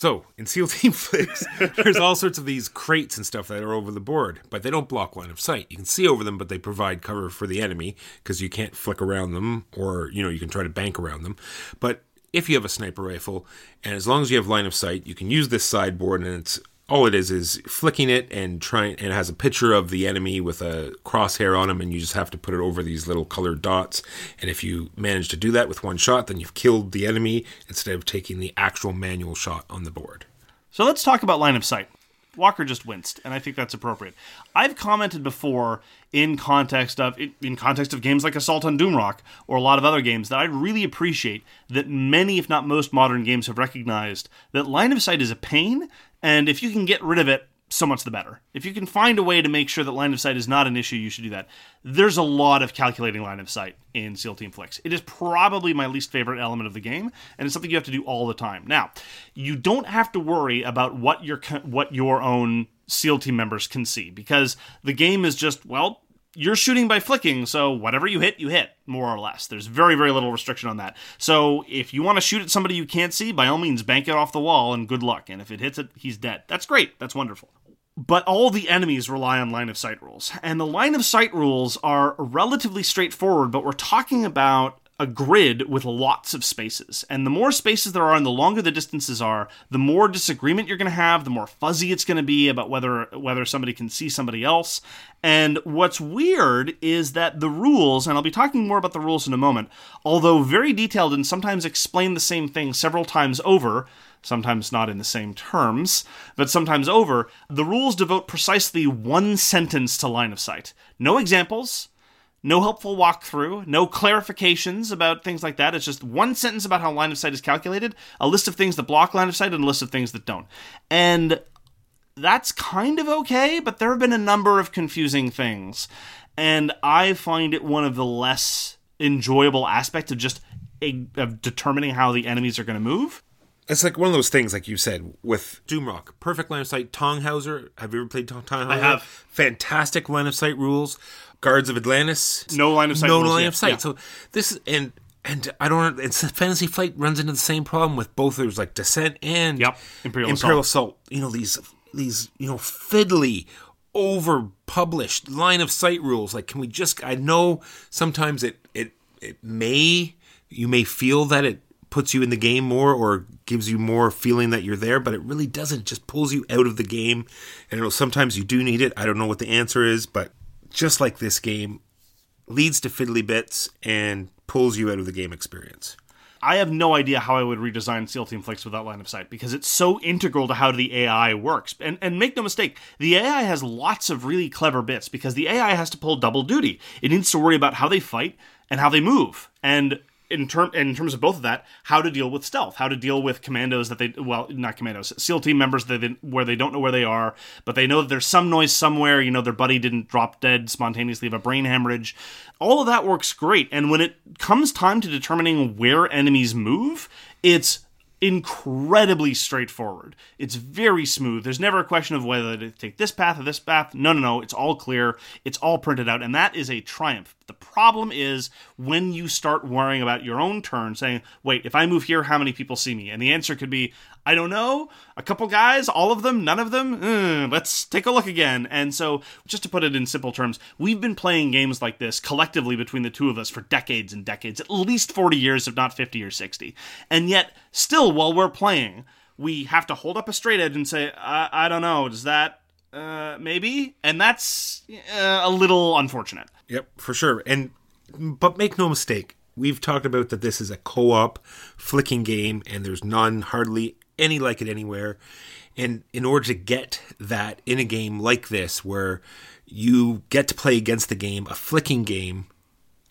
So, in SEAL Team Flicks, there's all sorts of these crates and stuff that are over the board, but they don't block line of sight. You can see over them, but they provide cover for the enemy because you can't flick around them or, you know, you can try to bank around them. But if you have a sniper rifle, and as long as you have line of sight, you can use this sideboard, and it's all it is is flicking it and trying and it has a picture of the enemy with a crosshair on him and you just have to put it over these little colored dots and if you manage to do that with one shot then you've killed the enemy instead of taking the actual manual shot on the board So let's talk about line of sight. Walker just winced, and I think that's appropriate. I've commented before in context of in context of games like Assault on Doomrock or a lot of other games that I really appreciate that many, if not most, modern games have recognized that line of sight is a pain, and if you can get rid of it, so much the better. If you can find a way to make sure that line of sight is not an issue, you should do that. There's a lot of calculating line of sight in SEAL Team Flicks. It is probably my least favorite element of the game, and it's something you have to do all the time. Now, you don't have to worry about what your what your own SEAL team members can see because the game is just well. You're shooting by flicking, so whatever you hit, you hit, more or less. There's very, very little restriction on that. So if you want to shoot at somebody you can't see, by all means, bank it off the wall and good luck. And if it hits it, he's dead. That's great. That's wonderful but all the enemies rely on line of sight rules. And the line of sight rules are relatively straightforward, but we're talking about a grid with lots of spaces. And the more spaces there are and the longer the distances are, the more disagreement you're going to have, the more fuzzy it's going to be about whether whether somebody can see somebody else. And what's weird is that the rules, and I'll be talking more about the rules in a moment, although very detailed and sometimes explain the same thing several times over, sometimes not in the same terms, but sometimes over, the rules devote precisely one sentence to line of sight. No examples, no helpful walkthrough, no clarifications about things like that. It's just one sentence about how line of sight is calculated, a list of things that block line of sight, and a list of things that don't. And that's kind of okay, but there have been a number of confusing things. And I find it one of the less enjoyable aspects of just a, of determining how the enemies are going to move. It's like one of those things, like you said, with Doomrock. Perfect line of sight. Tannhäuser. Have you ever played Tannhäuser? I have. Fantastic line of sight rules. Guards of Atlantis. No line of sight No rules line yet. of sight. Yeah. So this is and and I don't. It's Fantasy Flight runs into the same problem with both. There's like Descent and Yep. Imperial Imperial Assault. You know these these you know fiddly over published line of sight rules like can we just i know sometimes it it it may you may feel that it puts you in the game more or gives you more feeling that you're there but it really doesn't it just pulls you out of the game and sometimes you do need it i don't know what the answer is but just like this game leads to fiddly bits and pulls you out of the game experience I have no idea how I would redesign SEAL Team Flicks without line of sight because it's so integral to how the AI works. And and make no mistake, the AI has lots of really clever bits because the AI has to pull double duty. It needs to worry about how they fight and how they move. And in term in terms of both of that, how to deal with stealth, how to deal with commandos that they well not commandos, SEAL team members that they, where they don't know where they are, but they know that there's some noise somewhere. You know their buddy didn't drop dead spontaneously of a brain hemorrhage. All of that works great, and when it comes time to determining where enemies move, it's incredibly straightforward. It's very smooth. There's never a question of whether to take this path or this path. No, no, no. It's all clear. It's all printed out, and that is a triumph. The problem is when you start worrying about your own turn, saying, wait, if I move here, how many people see me? And the answer could be, I don't know, a couple guys, all of them, none of them? Uh, let's take a look again. And so, just to put it in simple terms, we've been playing games like this collectively between the two of us for decades and decades, at least 40 years, if not 50 or 60. And yet, still, while we're playing, we have to hold up a straight edge and say, I, I don't know, does that, uh, maybe? And that's uh, a little unfortunate. Yep, for sure. And but make no mistake, we've talked about that this is a co-op flicking game and there's none hardly any like it anywhere. And in order to get that in a game like this where you get to play against the game, a flicking game,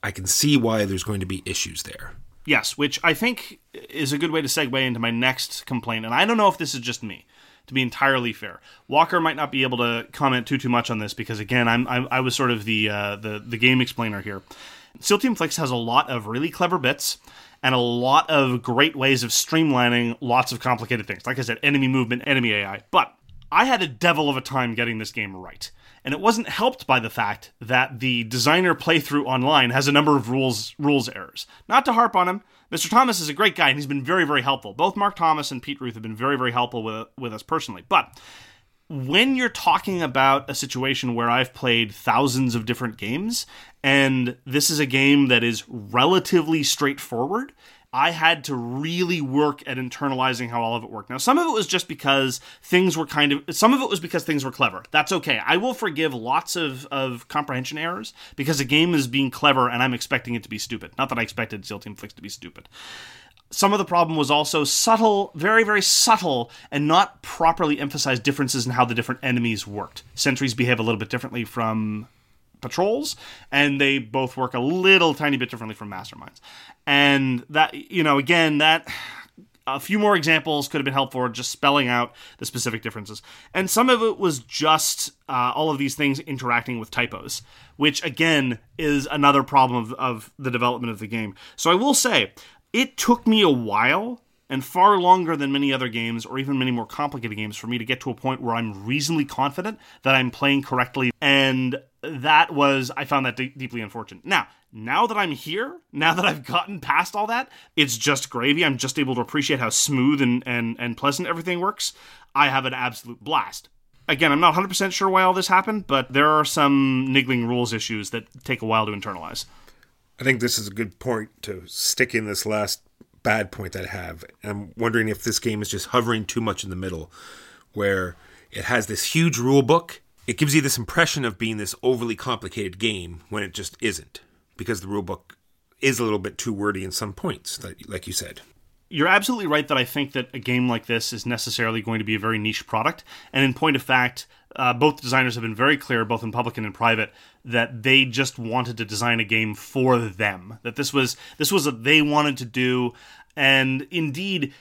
I can see why there's going to be issues there. Yes, which I think is a good way to segue into my next complaint. And I don't know if this is just me, to be entirely fair. Walker might not be able to comment too too much on this because again, I'm, I'm I was sort of the uh, the the game explainer here. SEAL Team Flicks has a lot of really clever bits and a lot of great ways of streamlining lots of complicated things. Like I said, enemy movement, enemy AI. But I had a devil of a time getting this game right. And it wasn't helped by the fact that the designer playthrough online has a number of rules rules errors. Not to harp on him, Mr. Thomas is a great guy and he's been very very helpful. Both Mark Thomas and Pete Ruth have been very very helpful with with us personally. But when you're talking about a situation where I've played thousands of different games and this is a game that is relatively straightforward I had to really work at internalizing how all of it worked. Now, some of it was just because things were kind of, some of it was because things were clever. That's okay. I will forgive lots of, of comprehension errors because a game is being clever and I'm expecting it to be stupid. Not that I expected SEAL Team Flix to be stupid some of the problem was also subtle, very, very subtle, and not properly emphasized differences in how the different enemies worked. Sentries behave a little bit differently from patrols, and they both work a little tiny bit differently from masterminds. And that, you know, again, that a few more examples could have been helpful, just spelling out the specific differences. And some of it was just uh, all of these things interacting with typos, which again is another problem of, of the development of the game. So I will say, it took me a while and far longer than many other games or even many more complicated games for me to get to a point where I'm reasonably confident that I'm playing correctly. And that was, I found that d- deeply unfortunate. Now, now that I'm here, now that I've gotten past all that, it's just gravy. I'm just able to appreciate how smooth and, and, and pleasant everything works. I have an absolute blast. Again, I'm not 100% sure why all this happened, but there are some niggling rules issues that take a while to internalize. I think this is a good point to stick in this last bad point that I have. I'm wondering if this game is just hovering too much in the middle, where it has this huge rule book. It gives you this impression of being this overly complicated game when it just isn't, because the rule book is a little bit too wordy in some points, like you said. You're absolutely right that I think that a game like this is necessarily going to be a very niche product. And in point of fact, uh, both designers have been very clear, both in public and in private, that they just wanted to design a game for them. That this was this was what they wanted to do, and indeed,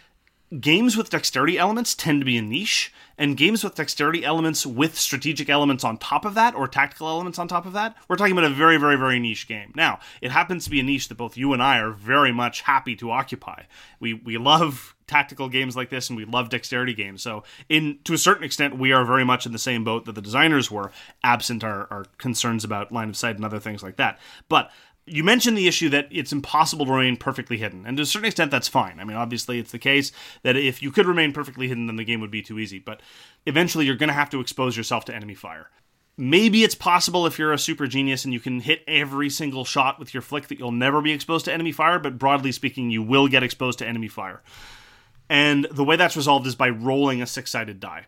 games with dexterity elements tend to be a niche, and games with dexterity elements with strategic elements on top of that, or tactical elements on top of that, we're talking about a very, very, very niche game. Now, it happens to be a niche that both you and I are very much happy to occupy. We we love tactical games like this, and we love dexterity games. So, in to a certain extent, we are very much in the same boat that the designers were, absent our, our concerns about line of sight and other things like that. But you mentioned the issue that it's impossible to remain perfectly hidden, and to a certain extent, that's fine. I mean, obviously, it's the case that if you could remain perfectly hidden, then the game would be too easy. But eventually, you're going to have to expose yourself to enemy fire. Maybe it's possible if you're a super genius and you can hit every single shot with your flick that you'll never be exposed to enemy fire, but broadly speaking, you will get exposed to enemy fire. And the way that's resolved is by rolling a six sided die.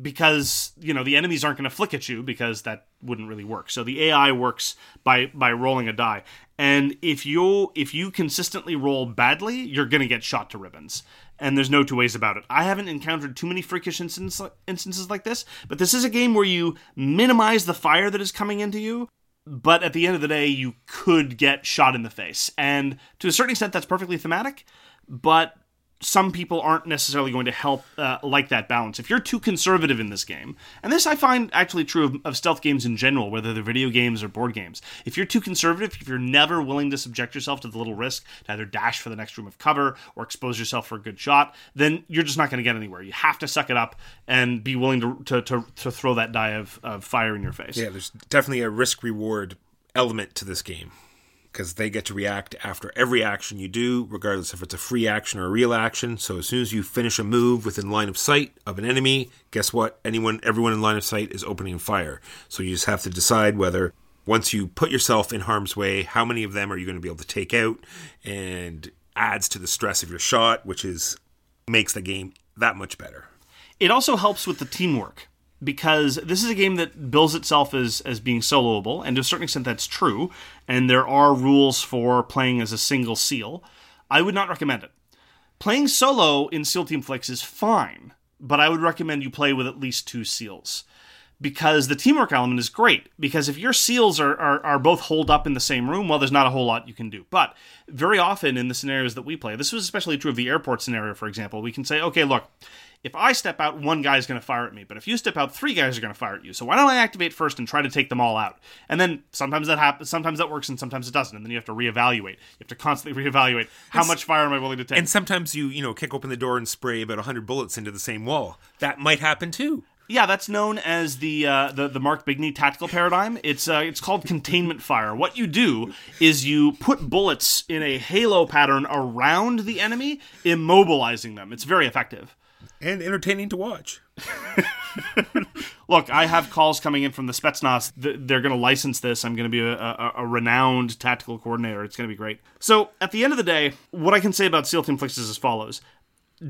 Because, you know, the enemies aren't going to flick at you because that wouldn't really work. So the AI works by by rolling a die. And if you if you consistently roll badly, you're going to get shot to ribbons. And there's no two ways about it. I haven't encountered too many freakish instances instances like this, but this is a game where you minimize the fire that is coming into you but at the end of the day, you could get shot in the face. And to a certain extent, that's perfectly thematic, but some people aren't necessarily going to help uh, like that balance. If you're too conservative in this game, and this I find actually true of, of, stealth games in general, whether they're video games or board games, if you're too conservative, if you're never willing to subject yourself to the little risk to either dash for the next room of cover or expose yourself for a good shot, then you're just not going to get anywhere. You have to suck it up and be willing to, to, to, to throw that die of, of fire in your face. Yeah, there's definitely a risk reward element to this game because they get to react after every action you do, regardless if it's a free action or a real action. So as soon as you finish a move within line of sight of an enemy, guess what? Anyone, everyone in line of sight is opening fire. So you just have to decide whether once you put yourself in harm's way, how many of them are you going to be able to take out, and adds to the stress of your shot, which is makes the game that much better. It also helps with the teamwork because this is a game that bills itself as as being soloable, and to a certain extent that's true. And there are rules for playing as a single seal. I would not recommend it. Playing solo in SEAL Team Flix is fine, but I would recommend you play with at least two seals because the teamwork element is great. Because if your seals are, are, are, both holed up in the same room, well, there's not a whole lot you can do. But very often in the scenarios that we play, this was especially true of the airport scenario, for example, we can say, okay, look, if I step out, one guy's going to fire at me. But if you step out, three guys are going to fire at you. So why don't I activate first and try to take them all out? And then sometimes that happens, sometimes that works, and sometimes it doesn't. And then you have to reevaluate. You have to constantly reevaluate how it's, much fire am I willing to take. And sometimes you, you know, kick open the door and spray about hundred bullets into the same wall. That might happen too. Yeah, that's known as the uh, the the Mark Bigney tactical paradigm. It's uh, it's called containment fire. What you do is you put bullets in a halo pattern around the enemy, immobilizing them. It's very effective. And entertaining to watch. Look, I have calls coming in from the Spetsnaz. They're going to license this. I'm going to be a, a, a, renowned tactical coordinator. It's going to be great. So, at the end of the day, what I can say about SEAL Team Flix is as follows.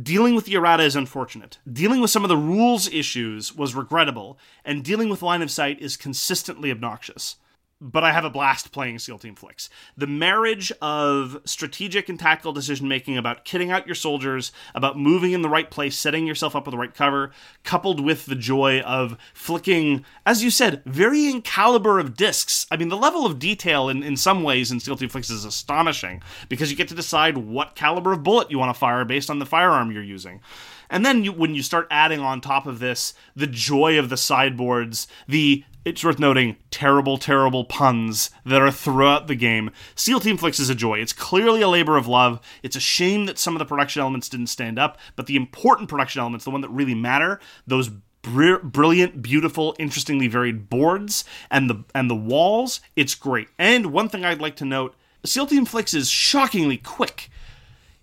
Dealing with the errata is unfortunate. Dealing with some of the rules issues was regrettable, and dealing with line of sight is consistently obnoxious but I have a blast playing SEAL Team Flicks. The marriage of strategic and tactical decision making about kitting out your soldiers, about moving in the right place, setting yourself up with the right cover, coupled with the joy of flicking, as you said, varying caliber of discs. I mean, the level of detail in, in some ways in SEAL Team Flicks is astonishing because you get to decide what caliber of bullet you want to fire based on the firearm you're using. And then you, when you start adding on top of this the joy of the sideboards, the it's worth noting terrible, terrible puns that are throughout the game. SEAL Team Flix is a joy. It's clearly a labor of love. It's a shame that some of the production elements didn't stand up, but the important production elements, the one that really matter, those br- brilliant, beautiful, interestingly varied boards and the and the walls, it's great. And one thing I'd like to note, SEAL Team Flix is shockingly quick.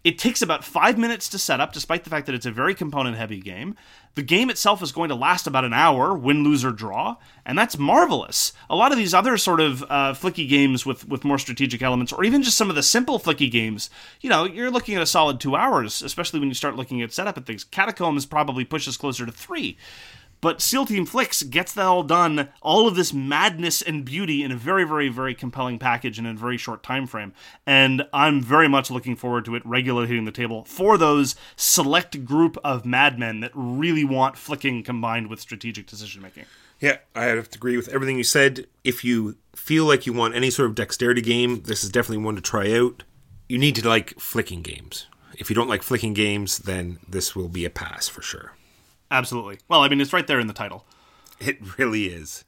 It takes about five minutes to set up, despite the fact that it's a very component heavy game. The game itself is going to last about an hour, win, lose, or draw, and that's marvelous. A lot of these other sort of uh, flicky games with, with more strategic elements, or even just some of the simple flicky games, you know, you're looking at a solid two hours, especially when you start looking at setup and things. Catacombs probably pushes closer to three. But SEAL Team Flicks gets that all done, all of this madness and beauty in a very, very, very compelling package in a very short time frame. And I'm very much looking forward to it regularly hitting the table for those select group of madmen that really want flicking combined with strategic decision making. Yeah, I have to agree with everything you said. If you feel like you want any sort of dexterity game, this is definitely one to try out. You need to like flicking games. If you don't like flicking games, then this will be a pass for sure. Absolutely. Well, I mean, it's right there in the title. It really is.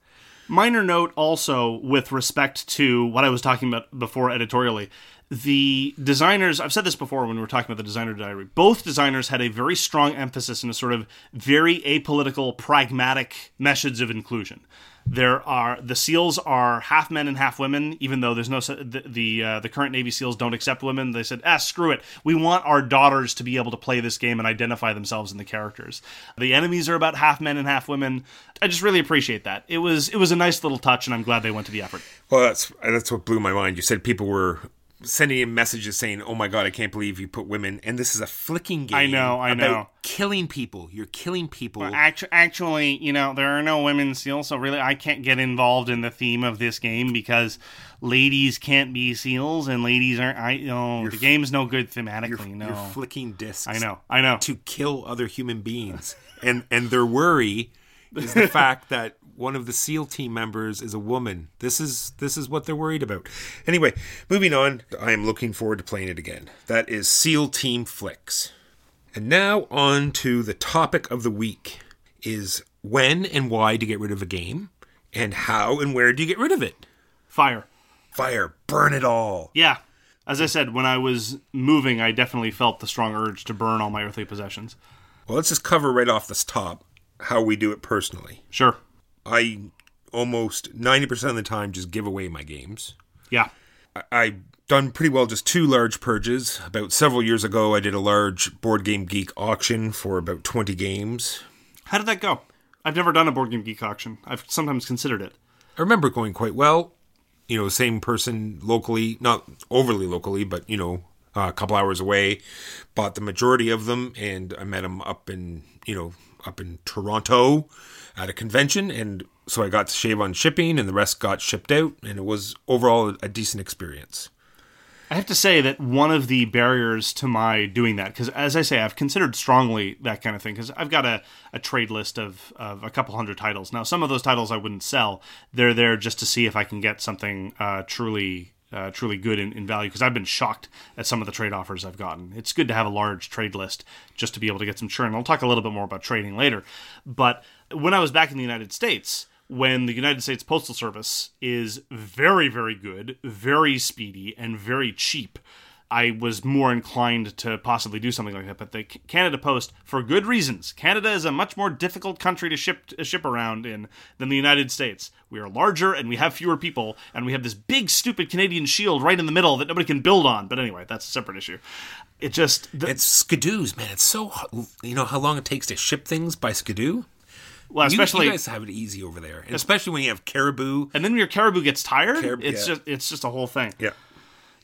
Minor note also with respect to what I was talking about before editorially. The designers, I've said this before when we were talking about the designer diary, both designers had a very strong emphasis in a sort of very apolitical, pragmatic methods of inclusion. There are the SEALs are half men and half women, even though there's no the the, uh, the current Navy SEALs don't accept women. They said, "Ah, screw it. We want our daughters to be able to play this game and identify themselves in the characters." The enemies are about half men and half women. I just really appreciate that. It was it was a nice little touch, and I'm glad they went to the effort. Well, that's that's what blew my mind. You said people were sending in messages saying, "Oh my god, I can't believe you put women." And this is a flicking game. I know, I know. Killing people. You're killing people. Well, actu- actually, you know, there are no women seals, so really, I can't get involved in the theme of this game because ladies can't be seals and ladies aren't. I know you're the game's no good thematically. You're, no, you're flicking discs. I know, I know. To kill other human beings, and and their worry is the fact that one of the SEAL team members is a woman. This is this is what they're worried about. Anyway, moving on. I am looking forward to playing it again. That is SEAL Team Flicks. And now on to the topic of the week is when and why to get rid of a game and how and where do you get rid of it? Fire. Fire, burn it all. Yeah. As I said, when I was moving, I definitely felt the strong urge to burn all my earthly possessions. Well, let's just cover right off this top how we do it personally. Sure. I almost 90% of the time just give away my games. Yeah. I, I've done pretty well just two large purges. About several years ago, I did a large Board Game Geek auction for about 20 games. How did that go? I've never done a Board Game Geek auction. I've sometimes considered it. I remember going quite well. You know, same person locally, not overly locally, but, you know, a couple hours away, bought the majority of them, and I met him up in, you know, up in Toronto at a convention, and so I got to shave on shipping, and the rest got shipped out, and it was overall a decent experience. I have to say that one of the barriers to my doing that, because as I say, I've considered strongly that kind of thing, because I've got a, a trade list of, of a couple hundred titles. Now, some of those titles I wouldn't sell. They're there just to see if I can get something uh, truly uh, truly good in, in value because I've been shocked at some of the trade offers I've gotten. It's good to have a large trade list just to be able to get some churn. I'll talk a little bit more about trading later. But when I was back in the United States, when the United States Postal Service is very, very good, very speedy, and very cheap, I was more inclined to possibly do something like that. But the Canada Post, for good reasons, Canada is a much more difficult country to ship to ship around in than the United States. We are larger and we have fewer people, and we have this big, stupid Canadian shield right in the middle that nobody can build on. But anyway, that's a separate issue. It just. The, It's skidoos, man. It's so you know how long it takes to ship things by skidoo. well, You- especially. you, guys have it easy over there, especially when you have caribou. and then when your caribou gets tired, Carib- it's yeah. just it's just a whole thing. Yeah,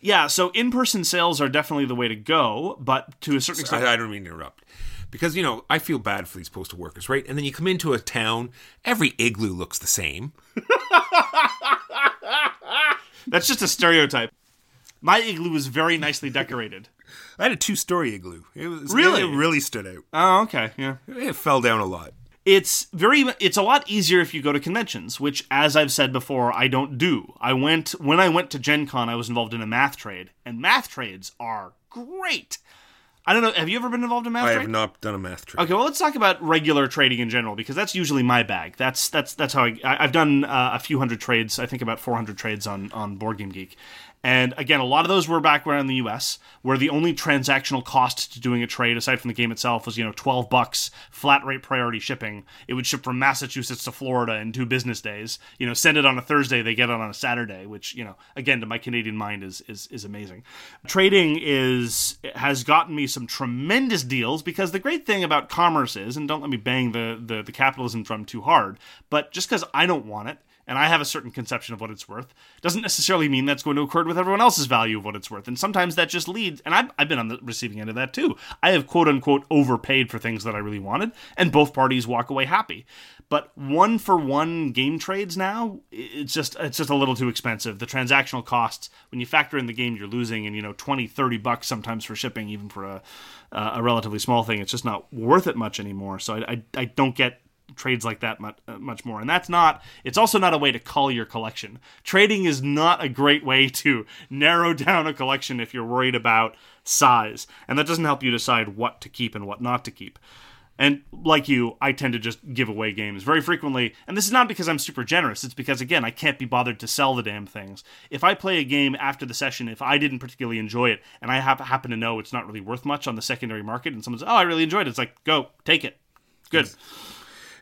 Yeah, so in-person sales are definitely the way to go, but to a certain extent, I, I don't mean to interrupt. Because you know, I feel bad for these postal workers, right? And then you come into a town, every igloo looks the same. that's just a stereotype. My igloo was very nicely decorated. I had a two-story igloo. It was Really? it really stood out. Oh, okay, yeah. It fell down a lot. It's very it's a lot easier if you go to conventions, which as I've said before, I don't do. I went when I went to Gen Con, I was involved in a math trade, and math trades are great. I don't know, have you ever been involved in math I trade? have not done a math trade Okay, well, let's talk about regular trading in general because that's usually my bag. That's that's that's how I, I I've done uh, a few hundred trades. I think about 400 trades on on Board Game Geek. And again, a lot of those were back around in the U.S., where the only transactional cost to doing a trade, aside from the game itself, was you know 12 bucks, flat rate priority shipping. It would ship from Massachusetts to Florida in two business days. You know, send it on a Thursday, they get it on a Saturday, which you know, again, to my Canadian mind, is is is amazing. Trading is has gotten me some tremendous deals because the great thing about commerce is, and don't let me bang the the, the capitalism drum too hard, but just because I don't want it and I have a certain conception of what it's worth, doesn't necessarily mean that's going to accord with everyone else's value of what it's worth. And sometimes that just leads, and I've, I've been on the receiving end of that too. I have quote unquote overpaid for things that I really wanted, and both parties walk away happy. But one for one game trades now, it's just it's just a little too expensive. The transactional costs, when you factor in the game you're losing, and you know 20, 30 bucks sometimes for shipping, even for a a relatively small thing, it's just not worth it much anymore. So I, I, I don't get trades like that much, uh, much more. And that's not, it's also not a way to cull your collection. Trading is not a great way to narrow down a collection if you're worried about size. And that doesn't help you decide what to keep and what not to keep. And like you, I tend to just give away games very frequently. And this is not because I'm super generous. It's because, again, I can't be bothered to sell the damn things. If I play a game after the session, if I didn't particularly enjoy it, and I hap- happen to know it's not really worth much on the secondary market, and someone says, oh, I really enjoyed it, it's like, go, take it. Good.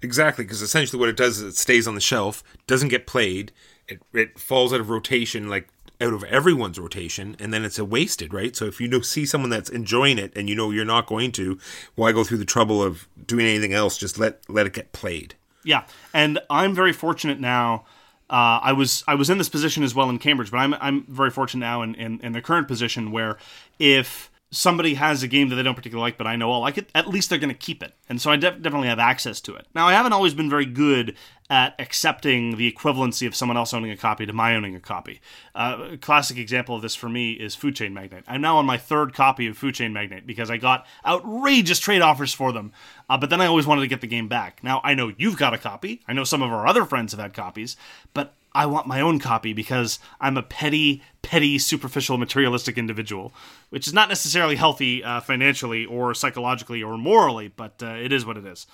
Exactly, because essentially what it does is it stays on the shelf, doesn't get played, it, it falls out of rotation, like out of everyone's rotation, and then it's a wasted, right? So if you know, see someone that's enjoying it and you know you're not going to, why go through the trouble of doing anything else? Just let let it get played. Yeah, and I'm very fortunate now. Uh, I was I was in this position as well in Cambridge, but I'm I'm very fortunate now in, in, in the current position where if somebody has a game that they don't particularly like, but I know I'll like it, at least they're going to keep it, and so I def- definitely have access to it. Now I haven't always been very good at accepting the equivalency of someone else owning a copy to my owning a copy. Uh, a classic example of this for me is Food Chain Magnate. I'm now on my third copy of Food Chain Magnate because I got outrageous trade offers for them, uh, but then I always wanted to get the game back. Now I know you've got a copy. I know some of our other friends have had copies, but I want my own copy because I'm a petty, petty, superficial, materialistic individual, which is not necessarily healthy uh, financially or psychologically or morally, but uh, it is what it is.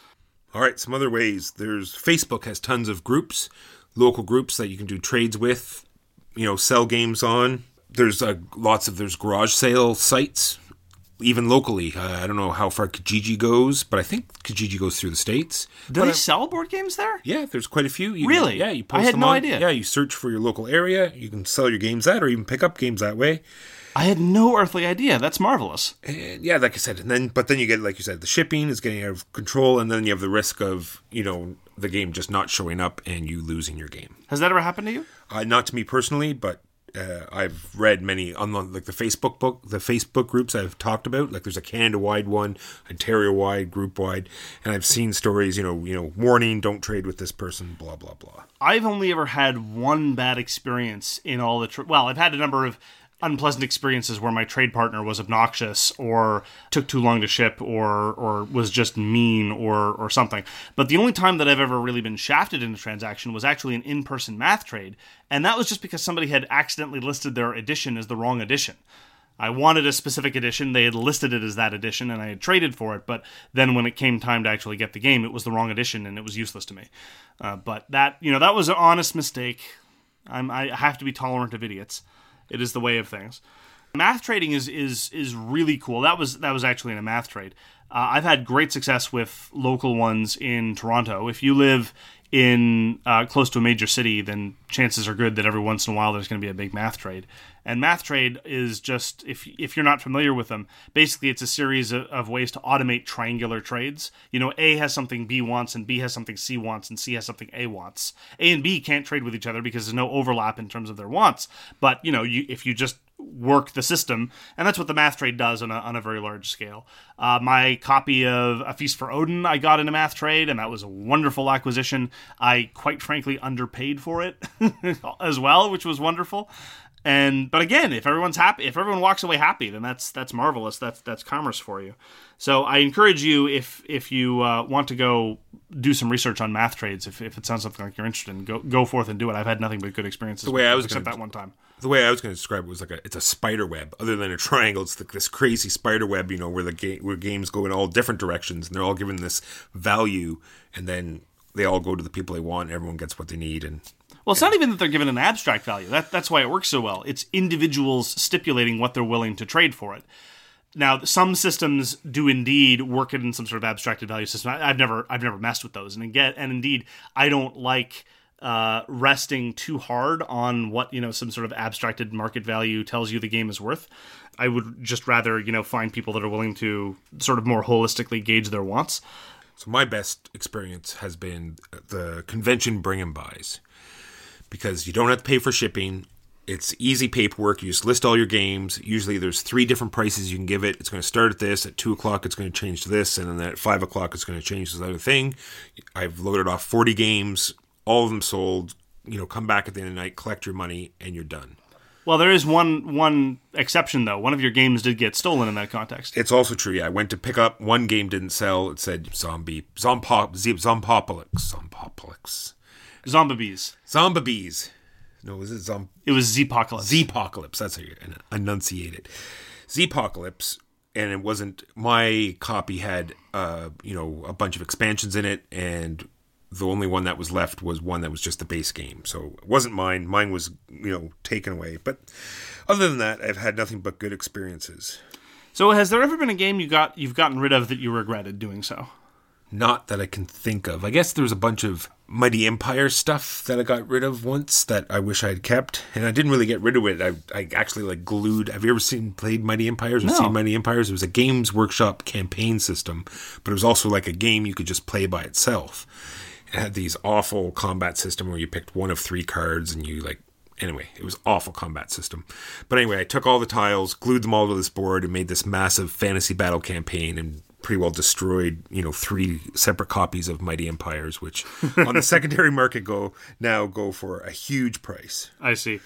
All right, some other ways. There's Facebook has tons of groups, local groups that you can do trades with, you know, sell games on. There's uh, lots of there's garage sale sites, even locally. Uh, I don't know how far Kijiji goes, but I think Kijiji goes through the states. Do they sell board games there? Yeah, there's quite a few. You, Really? Yeah, you I post had them no on- idea. Yeah, you search for your local area. You can sell your games that, or even pick up games that way. I had no earthly idea. That's marvelous. And yeah, like I said, and then but then you get like you said, the shipping is getting out of control, and then you have the risk of you know the game just not showing up and you losing your game. Has that ever happened to you? Uh, not to me personally, but uh, I've read many on like the Facebook book, the Facebook groups I've talked about. Like there's a Canada wide one, Ontario wide, group wide, and I've seen stories. You know, you know, warning: don't trade with this person. Blah blah blah. I've only ever had one bad experience in all the. Tra- well, I've had a number of unpleasant experiences where my trade partner was obnoxious or took too long to ship or or was just mean or or something. But the only time that I've ever really been shafted in a transaction was actually an in-person math trade, and that was just because somebody had accidentally listed their edition as the wrong edition. I wanted a specific edition. They had listed it as that edition, and I had traded for it. But then, when it came time to actually get the game, it was the wrong edition, and it was useless to me. Uh, but that, you know, that was an honest mistake. I'm, I have to be tolerant of idiots. It is the way of things. Math trading is is is really cool. That was that was actually in a math trade. Uh, I've had great success with local ones in Toronto. If you live in uh, close to a major city, then chances are good that every once in a while there's going to be a big math trade. And math trade is just if if you're not familiar with them, basically it's a series of, of, ways to automate triangular trades. You know, A has something B wants, and B has something C wants, and C has something A wants. A and B can't trade with each other because there's no overlap in terms of their wants. But you know, you, if you just work the system, and that's what the math trade does on a, on a very large scale. Uh, my copy of A Feast for Odin I got in a math trade, and that was a wonderful acquisition. I quite frankly underpaid for it as well, which was wonderful. And but again, if everyone's happy, if everyone walks away happy, then that's that's marvelous. That's that's commerce for you. So I encourage you if if you uh, want to go do some research on math trades, if, if it sounds something like you're interested in, go go forth and do it. I've had nothing but good experiences. The way I was except gonna, that one time. The way I was going to describe it was like a it's a spider web. Other than a triangle, it's like this crazy spider web. You know where the game where games go in all different directions, and they're all given this value, and then they all go to the people they want. And everyone gets what they need, and well, it's not even that they're given an abstract value. That, that's why it works so well. It's individuals stipulating what they're willing to trade for it. Now, some systems do indeed work it in some sort of abstracted value system. I, have never, I've never messed with those, and again, and indeed, I don't like uh, resting too hard on what you know some sort of abstracted market value tells you the game is worth. I would just rather you know find people that are willing to sort of more holistically gauge their wants. So my best experience has been the convention bring and buys because you don't have to pay for shipping. It's easy paperwork. You just list all your games. Usually, there's three different prices you can give it. It's going to start at this. At two o'clock, it's going to change to this, and then at five o'clock, it's going to change to this other thing. I've loaded off 40 games, all of them sold. You know, come back at the end of the night, collect your money, and you're done. Well, there is one one exception though. One of your games did get stolen in that context. It's also true. Yeah, I went to pick up one game didn't sell. It said zombie zompop zompopolis zompopolis Zombies. Zombies. No, was it Zom? It was Zpocalypse. Zpocalypse. That's how you enunciate it. Zpocalypse, and it wasn't my copy had uh you know a bunch of expansions in it, and the only one that was left was one that was just the base game. So it wasn't mine. Mine was you know taken away. But other than that, I've had nothing but good experiences. So has there ever been a game you got you've gotten rid of that you regretted doing so? Not that I can think of. I guess there's a bunch of Mighty Empire stuff that I got rid of once that I wish I had kept, and I didn't really get rid of it. I, I actually like glued. Have you ever seen played Mighty Empires or no. seen Mighty Empires? It was a Games Workshop campaign system, but it was also like a game you could just play by itself. Had these awful combat system where you picked one of three cards and you like anyway, it was awful combat system. But anyway, I took all the tiles, glued them all to this board, and made this massive fantasy battle campaign and pretty well destroyed, you know, three separate copies of Mighty Empires, which on the secondary market go now go for a huge price. I see.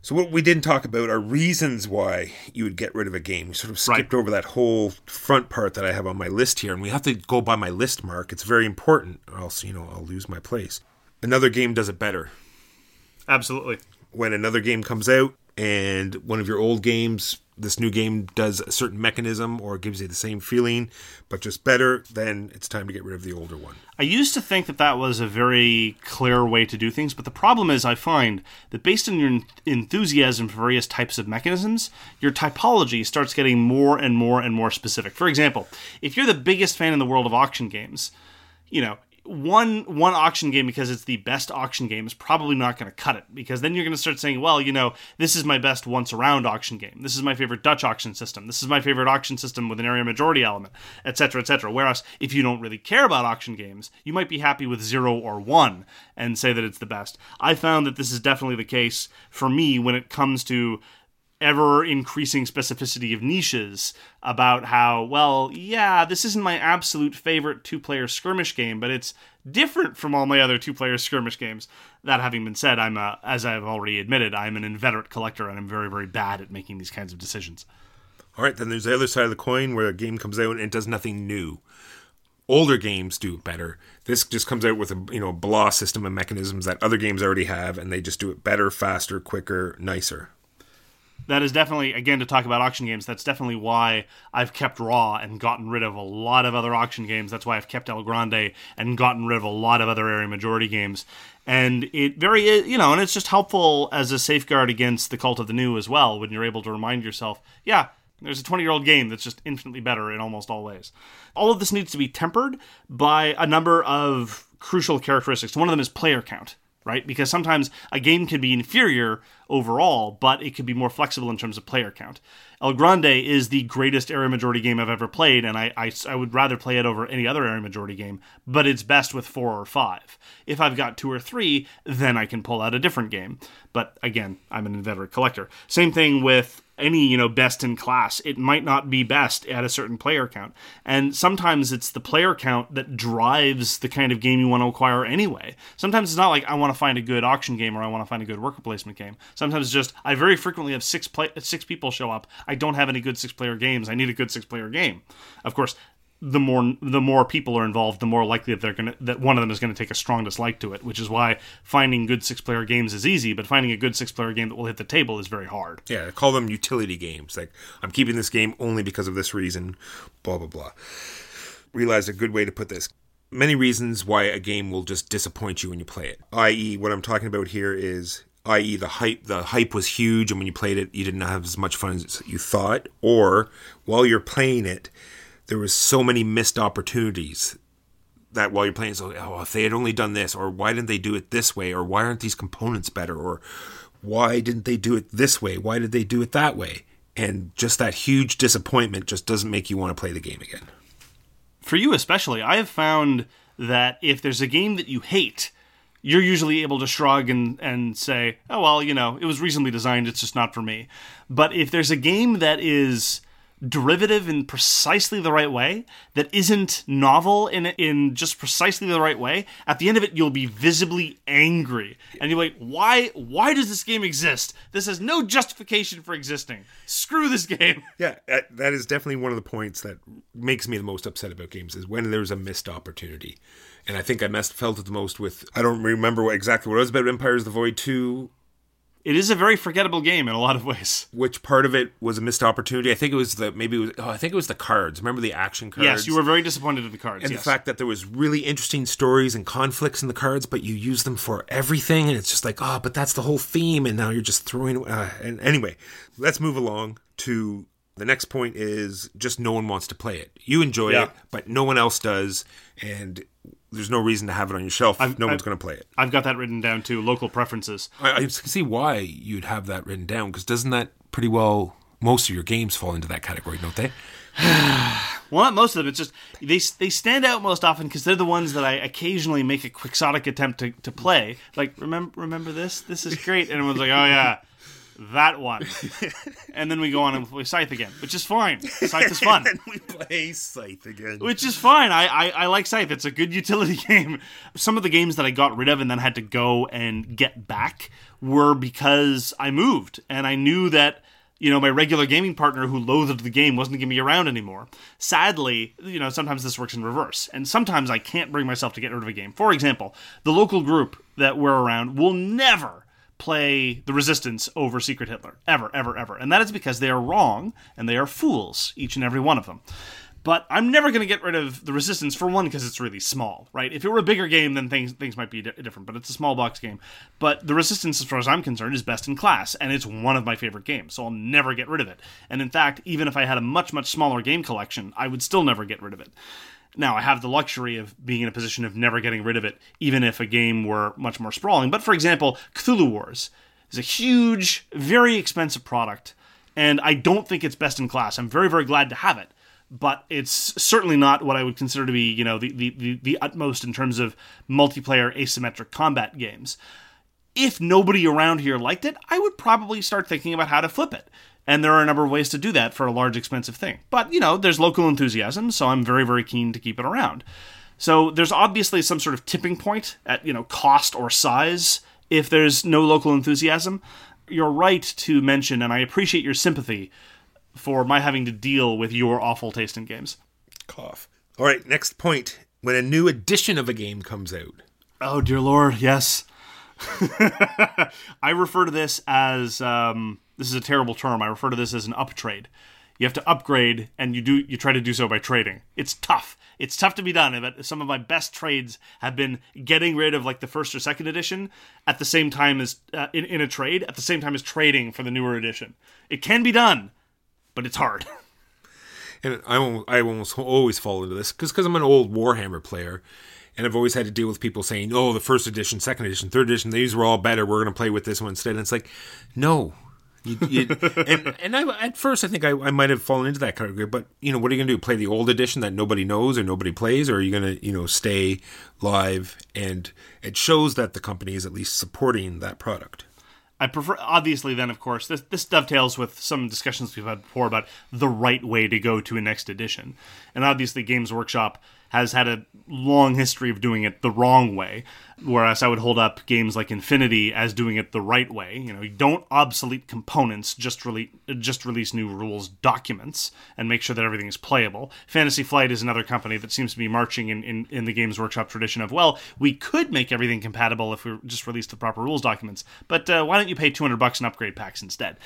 So what we didn't talk about are reasons why you would get rid of a game. We sort of skipped right. over that whole front part that I have on my list here, and we have to go by my list mark. It's very important, or else you know I'll lose my place. Another game does it better. Absolutely. When another game comes out and one of your old games this new game does a certain mechanism or gives you the same feeling, but just better, then it's time to get rid of the older one. I used to think that that was a very clear way to do things, but the problem is I find that based on your enthusiasm for various types of mechanisms, your typology starts getting more and more and more specific. For example, if you're the biggest fan in the world of auction games, you know, one one auction game because it's the best auction game is probably not going to cut it because then you're going to start saying, well, you know, this is my best once around auction game. This is my favorite Dutch auction system. This is my favorite auction system with an area majority element, etc., etc. Whereas if you don't really care about auction games, you might be happy with zero or one and say that it's the best. I found that this is definitely the case for me when it comes to ever increasing specificity of niches about how, well, yeah, this isn't my absolute favorite two player skirmish game, but it's different from all my other two player skirmish games. That having been said, I'm, a, as I've already admitted, I'm an inveterate collector and I'm very, very bad at making these kinds of decisions. All right, then there's the other side of the coin where a game comes out and it does nothing new. Older games do better. This just comes out with a you know blah system of mechanisms that other games already have, and they just do it better, faster, quicker, nicer. That is definitely again to talk about auction games that's definitely why i've kept Ra and gotten rid of a lot of other auction games. That's why i've kept el grande and gotten rid of a lot of other area majority games. And it very you know and it's just helpful as a safeguard against the cult of the new as well when you're able to remind yourself yeah there's a 20 year old game that's just infinitely better in almost all ways. All of this needs to be tempered by a number of crucial characteristics. One of them is player count right? Because sometimes a game can be inferior overall, but it can be more flexible in terms of player count. El Grande is the greatest area majority game I've ever played, and I, I, I, would rather play it over any other area majority game, but it's best with four or five. If I've got two or three, then I can pull out a different game. But again, I'm an inveterate collector. Same thing with any you know best in class. It might not be best at a certain player count. And sometimes it's the player count that drives the kind of game you want to acquire anyway. Sometimes it's not like i want to find a good auction game or i want to find a good worker placement game. Sometimes it's just i very frequently have six play six people show up. I don't have any good six player games. I need a good six player game. Of course the more the more people are involved, the more likely that they're gonna that one of them is to take a strong dislike to it. Which is why finding good six player games is easy, but finding a good six player game that will hit the table is very hard. Yeah, call them utility games. Like I'm keeping this game only because of this reason. Blah blah blah. Realize a good way to put this. Many reasons why a game will just disappoint you when you play it. I.e., what I'm talking about here is i.e. the hype the hype was huge and when you played it you didn't have as much fun as you thought or while you're playing it there was so many missed opportunities that while you're playing, so oh, if they had only done this, or why didn't they do it this way, or why aren't these components better, or why didn't they do it this way? Why did they do it that way? And just that huge disappointment just doesn't make you want to play the game again. For you especially, I have found that if there's a game that you hate, you're usually able to shrug and, and say, oh, well, you know, it was reasonably designed, it's just not for me. But if there's a game that is derivative in precisely the right way that isn't novel in in just precisely the right way at the end of it you'll be visibly angry. And you're like why why does this game exist? This has no justification for existing. Screw this game. Yeah that is definitely one of the points that makes me the most upset about games is when there's a missed opportunity. And I think I messed felt it the most with I don't remember what exactly what it was about Empires of the Void 2 it is a very forgettable game in a lot of ways. Which part of it was a missed opportunity? I think it was the maybe it was, oh, I think it was the cards. Remember the action cards? Yes, you were very disappointed in the cards. And yes. the fact that there was really interesting stories and conflicts in the cards, but you use them for everything, and it's just like, oh, but that's the whole theme, and now you're just throwing. Uh, and anyway, let's move along to the next point. Is just no one wants to play it. You enjoy yeah. it, but no one else does, and there's no reason to have it on your shelf. I've, no I've, one's going to play it. I've got that written down too. Local preferences. I, I can see why you'd have that written down because doesn't that pretty well most of your games fall into that category, don't they? well, not most of them. It's just they they stand out most often because they're the ones that I occasionally make a quixotic attempt to, to play. Like remember remember this? This is great, and everyone's like, oh yeah that one. and then we go on and play Scythe again, which is fine. Scythe is fun. and we play Scythe again. Which is fine. I, I, I like Scythe. It's a good utility game. Some of the games that I got rid of and then had to go and get back were because I moved and I knew that you know, my regular gaming partner who loathed the game wasn't going to be around anymore. Sadly, you know, sometimes this works in reverse. And sometimes I can't bring myself to get rid of a game. For example, the local group that we're around will never play the resistance over Secret Hitler. Ever, ever, ever. And that is because they are wrong and they are fools, each and every one of them. But I'm never going to get rid of the resistance for one because it's really small, right? If it were a bigger game, then things things might be different. But it's a small box game. But the resistance, as far as I'm concerned, is best in class, and it's one of my favorite games. So I'll never get rid of it. And in fact, even if I had a much much smaller game collection, I would still never get rid of it. Now, I have the luxury of being in a position of never getting rid of it, even if a game were much more sprawling. But for example, Cthulhu Wars is a huge, very expensive product, and I don't think it's best in class. I'm very, very glad to have it. But it's certainly not what I would consider to be, you know, the, the, the, the utmost in terms of multiplayer asymmetric combat games. If nobody around here liked it, I would probably start thinking about how to flip it and there are a number of ways to do that for a large, expensive thing. But, you know, there's local enthusiasm, so I'm very, very keen to keep it around. So there's obviously some sort of tipping point at, you know, cost or size if there's no local enthusiasm. You're right to mention, and I appreciate your sympathy for my having to deal with your awful taste in games. Cough. All right, next point. When a new edition of a game comes out. Oh, dear Lord, yes. I refer to this as um, This is a terrible term. I refer to this as an uptrade. You have to upgrade, and you do you try to do so by trading. It's tough. It's tough to be done. But some of my best trades have been getting rid of like the first or second edition at the same time as uh, in, in a trade at the same time as trading for the newer edition. It can be done, but it's hard. and I almost, I almost always fall into this because because I'm an old Warhammer player, and I've always had to deal with people saying, "Oh, the first edition, second edition, third edition, these were all better. We're going to play with this one instead." And it's like, no. You, you, and and I, at first, I think I, I might have fallen into that category. But you know, what are you going to do? Play the old edition that nobody knows or nobody plays, or are you going to you know stay live? And it shows that the company is at least supporting that product. I prefer, obviously, then, of course, this, this dovetails with some discussions we've had before about the right way to go to a next edition. And obviously, Games Workshop has had a long history of doing it the wrong way, whereas I would hold up games like Infinity as doing it the right way. You know, you don't obsolete components, just release just release new rules documents and make sure that everything is playable. Fantasy Flight is another company that seems to be marching in, in, in the Games Workshop tradition of, well, we could make everything compatible if we just released the proper rules documents, but uh, why don't you pay 200 bucks in upgrade packs instead?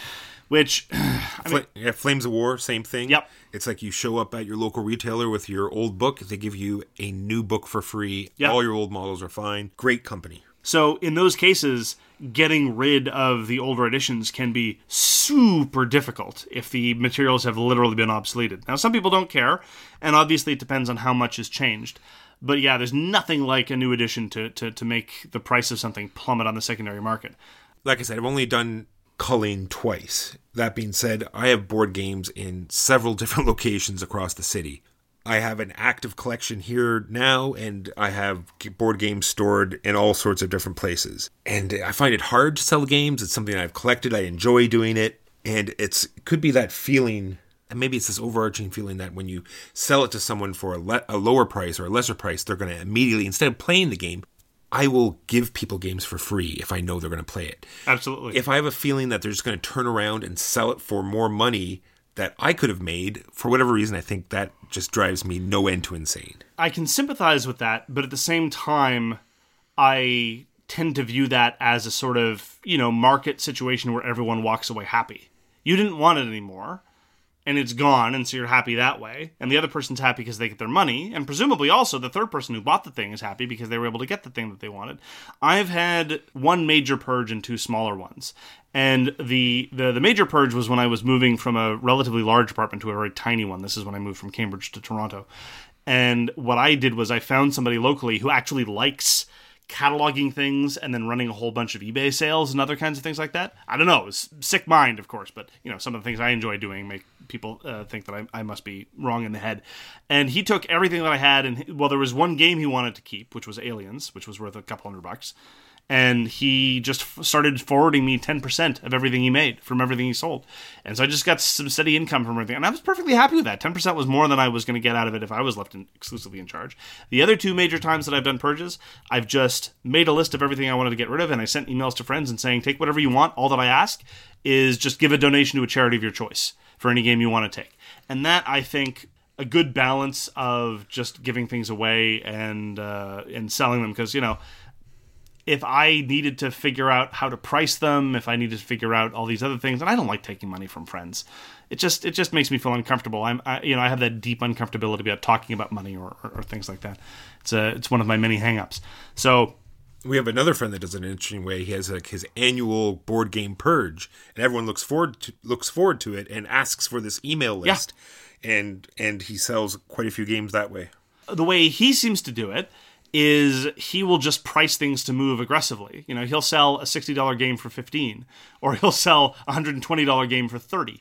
Which, I mean, yeah, Flames of War, same thing. Yep. It's like you show up at your local retailer with your old book. They give you a new book for free. Yep. All your old models are fine. Great company. So in those cases, getting rid of the older editions can be super difficult if the materials have literally been obsoleted. Now, some people don't care, and obviously it depends on how much has changed. But yeah, there's nothing like a new edition to, to, to make the price of something plummet on the secondary market. Like I said, I've only done culling twice. That being said, I have board games in several different locations across the city. I have an active collection here now, and I have board games stored in all sorts of different places. And I find it hard to sell games. It's something I've collected. I enjoy doing it, and it's it could be that feeling, and maybe it's this overarching feeling that when you sell it to someone for a, le- a lower price or a lesser price, they're going to immediately, instead of playing the game, I will give people games for free if I know they're going to play it. Absolutely. If I have a feeling that they're just going to turn around and sell it for more money that I could have made, for whatever reason, I think that just drives me no end to insane. I can sympathize with that, but at the same time, I tend to view that as a sort of, you know, market situation where everyone walks away happy. You didn't want it anymore and it's gone, and so you're happy that way. And the other person's happy because they get their money, and presumably also the third person who bought the thing is happy because they were able to get the thing that they wanted. I've had one major purge and two smaller ones. And the, the the major purge was when I was moving from a relatively large apartment to a very tiny one. This is when I moved from Cambridge to Toronto. And what I did was I found somebody locally who actually likes cataloging things and then running a whole bunch of eBay sales and other kinds of things like that. I don't know. Sick mind, of course, but you know some of the things I enjoy doing make people uh, think that I, I, must be wrong in the head. And he took everything that I had, and well, there was one game he wanted to keep, which was Aliens, which was worth a couple hundred bucks and he just started forwarding me 10% of everything he made from everything he sold. And so I just got some steady income from everything. And I was perfectly happy with that. 10% was more than I was going to get out of it if I was left in, exclusively in charge. The other two major times that I've done purges, I've just made a list of everything I wanted to get rid of and I sent emails to friends and saying, take whatever you want. All that I ask is just give a donation to a charity of your choice for any game you want to take. And that, I think, a good balance of just giving things away and uh, and selling them because you know if I needed to figure out how to price them, if I needed to figure out all these other things, and I don't like taking money from friends. It just it just makes me feel uncomfortable. I'm I, you know I have that deep uncomfortability about talking about money or, or, or things like that. It's a it's one of my many hangups. So we have another friend that does an interesting way. He has like his annual board game purge, and everyone looks forward to looks forward to it and asks for this email list, yeah. and and he sells quite a few games that way. The way he seems to do it is he will just price things to move aggressively. You know, he'll sell a $60 game for 15 or he'll sell a $120 game for 30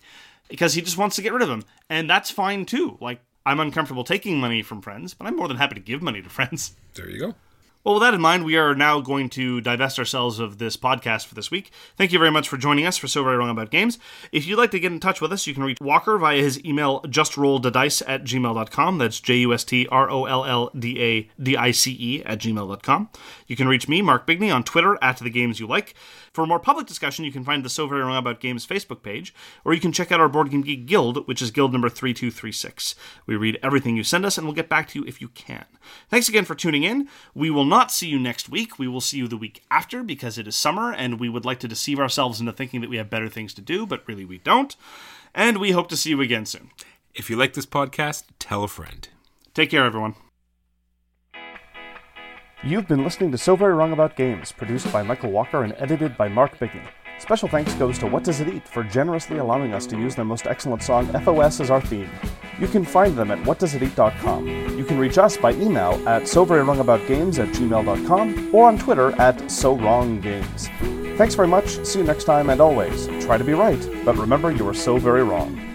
because he just wants to get rid of them. And that's fine too. Like I'm uncomfortable taking money from friends, but I'm more than happy to give money to friends. There you go. Well, with that in mind, we are now going to divest ourselves of this podcast for this week. Thank you very much for joining us for So Very Wrong About Games. If you'd like to get in touch with us, you can reach Walker via his email, justrolldadice at gmail.com. That's J U S T R O L L D A D I C E at gmail.com. You can reach me, Mark Bigney, on Twitter at The Games You Like. For more public discussion, you can find the So Very Wrong About Games Facebook page, or you can check out our Board Game Geek Guild, which is guild number 3236. We read everything you send us, and we'll get back to you if you can. Thanks again for tuning in. We will not see you next week. We will see you the week after because it is summer and we would like to deceive ourselves into thinking that we have better things to do, but really we don't. And we hope to see you again soon. If you like this podcast, tell a friend. Take care, everyone. You've been listening to So Very Wrong About Games, produced by Michael Walker and edited by Mark Bigney. Special thanks goes to What Does It Eat for generously allowing us to use their most excellent song, FOS, as our theme. You can find them at whatdoesiteat.com. You can reach us by email at soverywrongaboutgames at gmail.com or on Twitter at SoWrongGames. Thanks very much, see you next time, and always, try to be right, but remember you are so very wrong.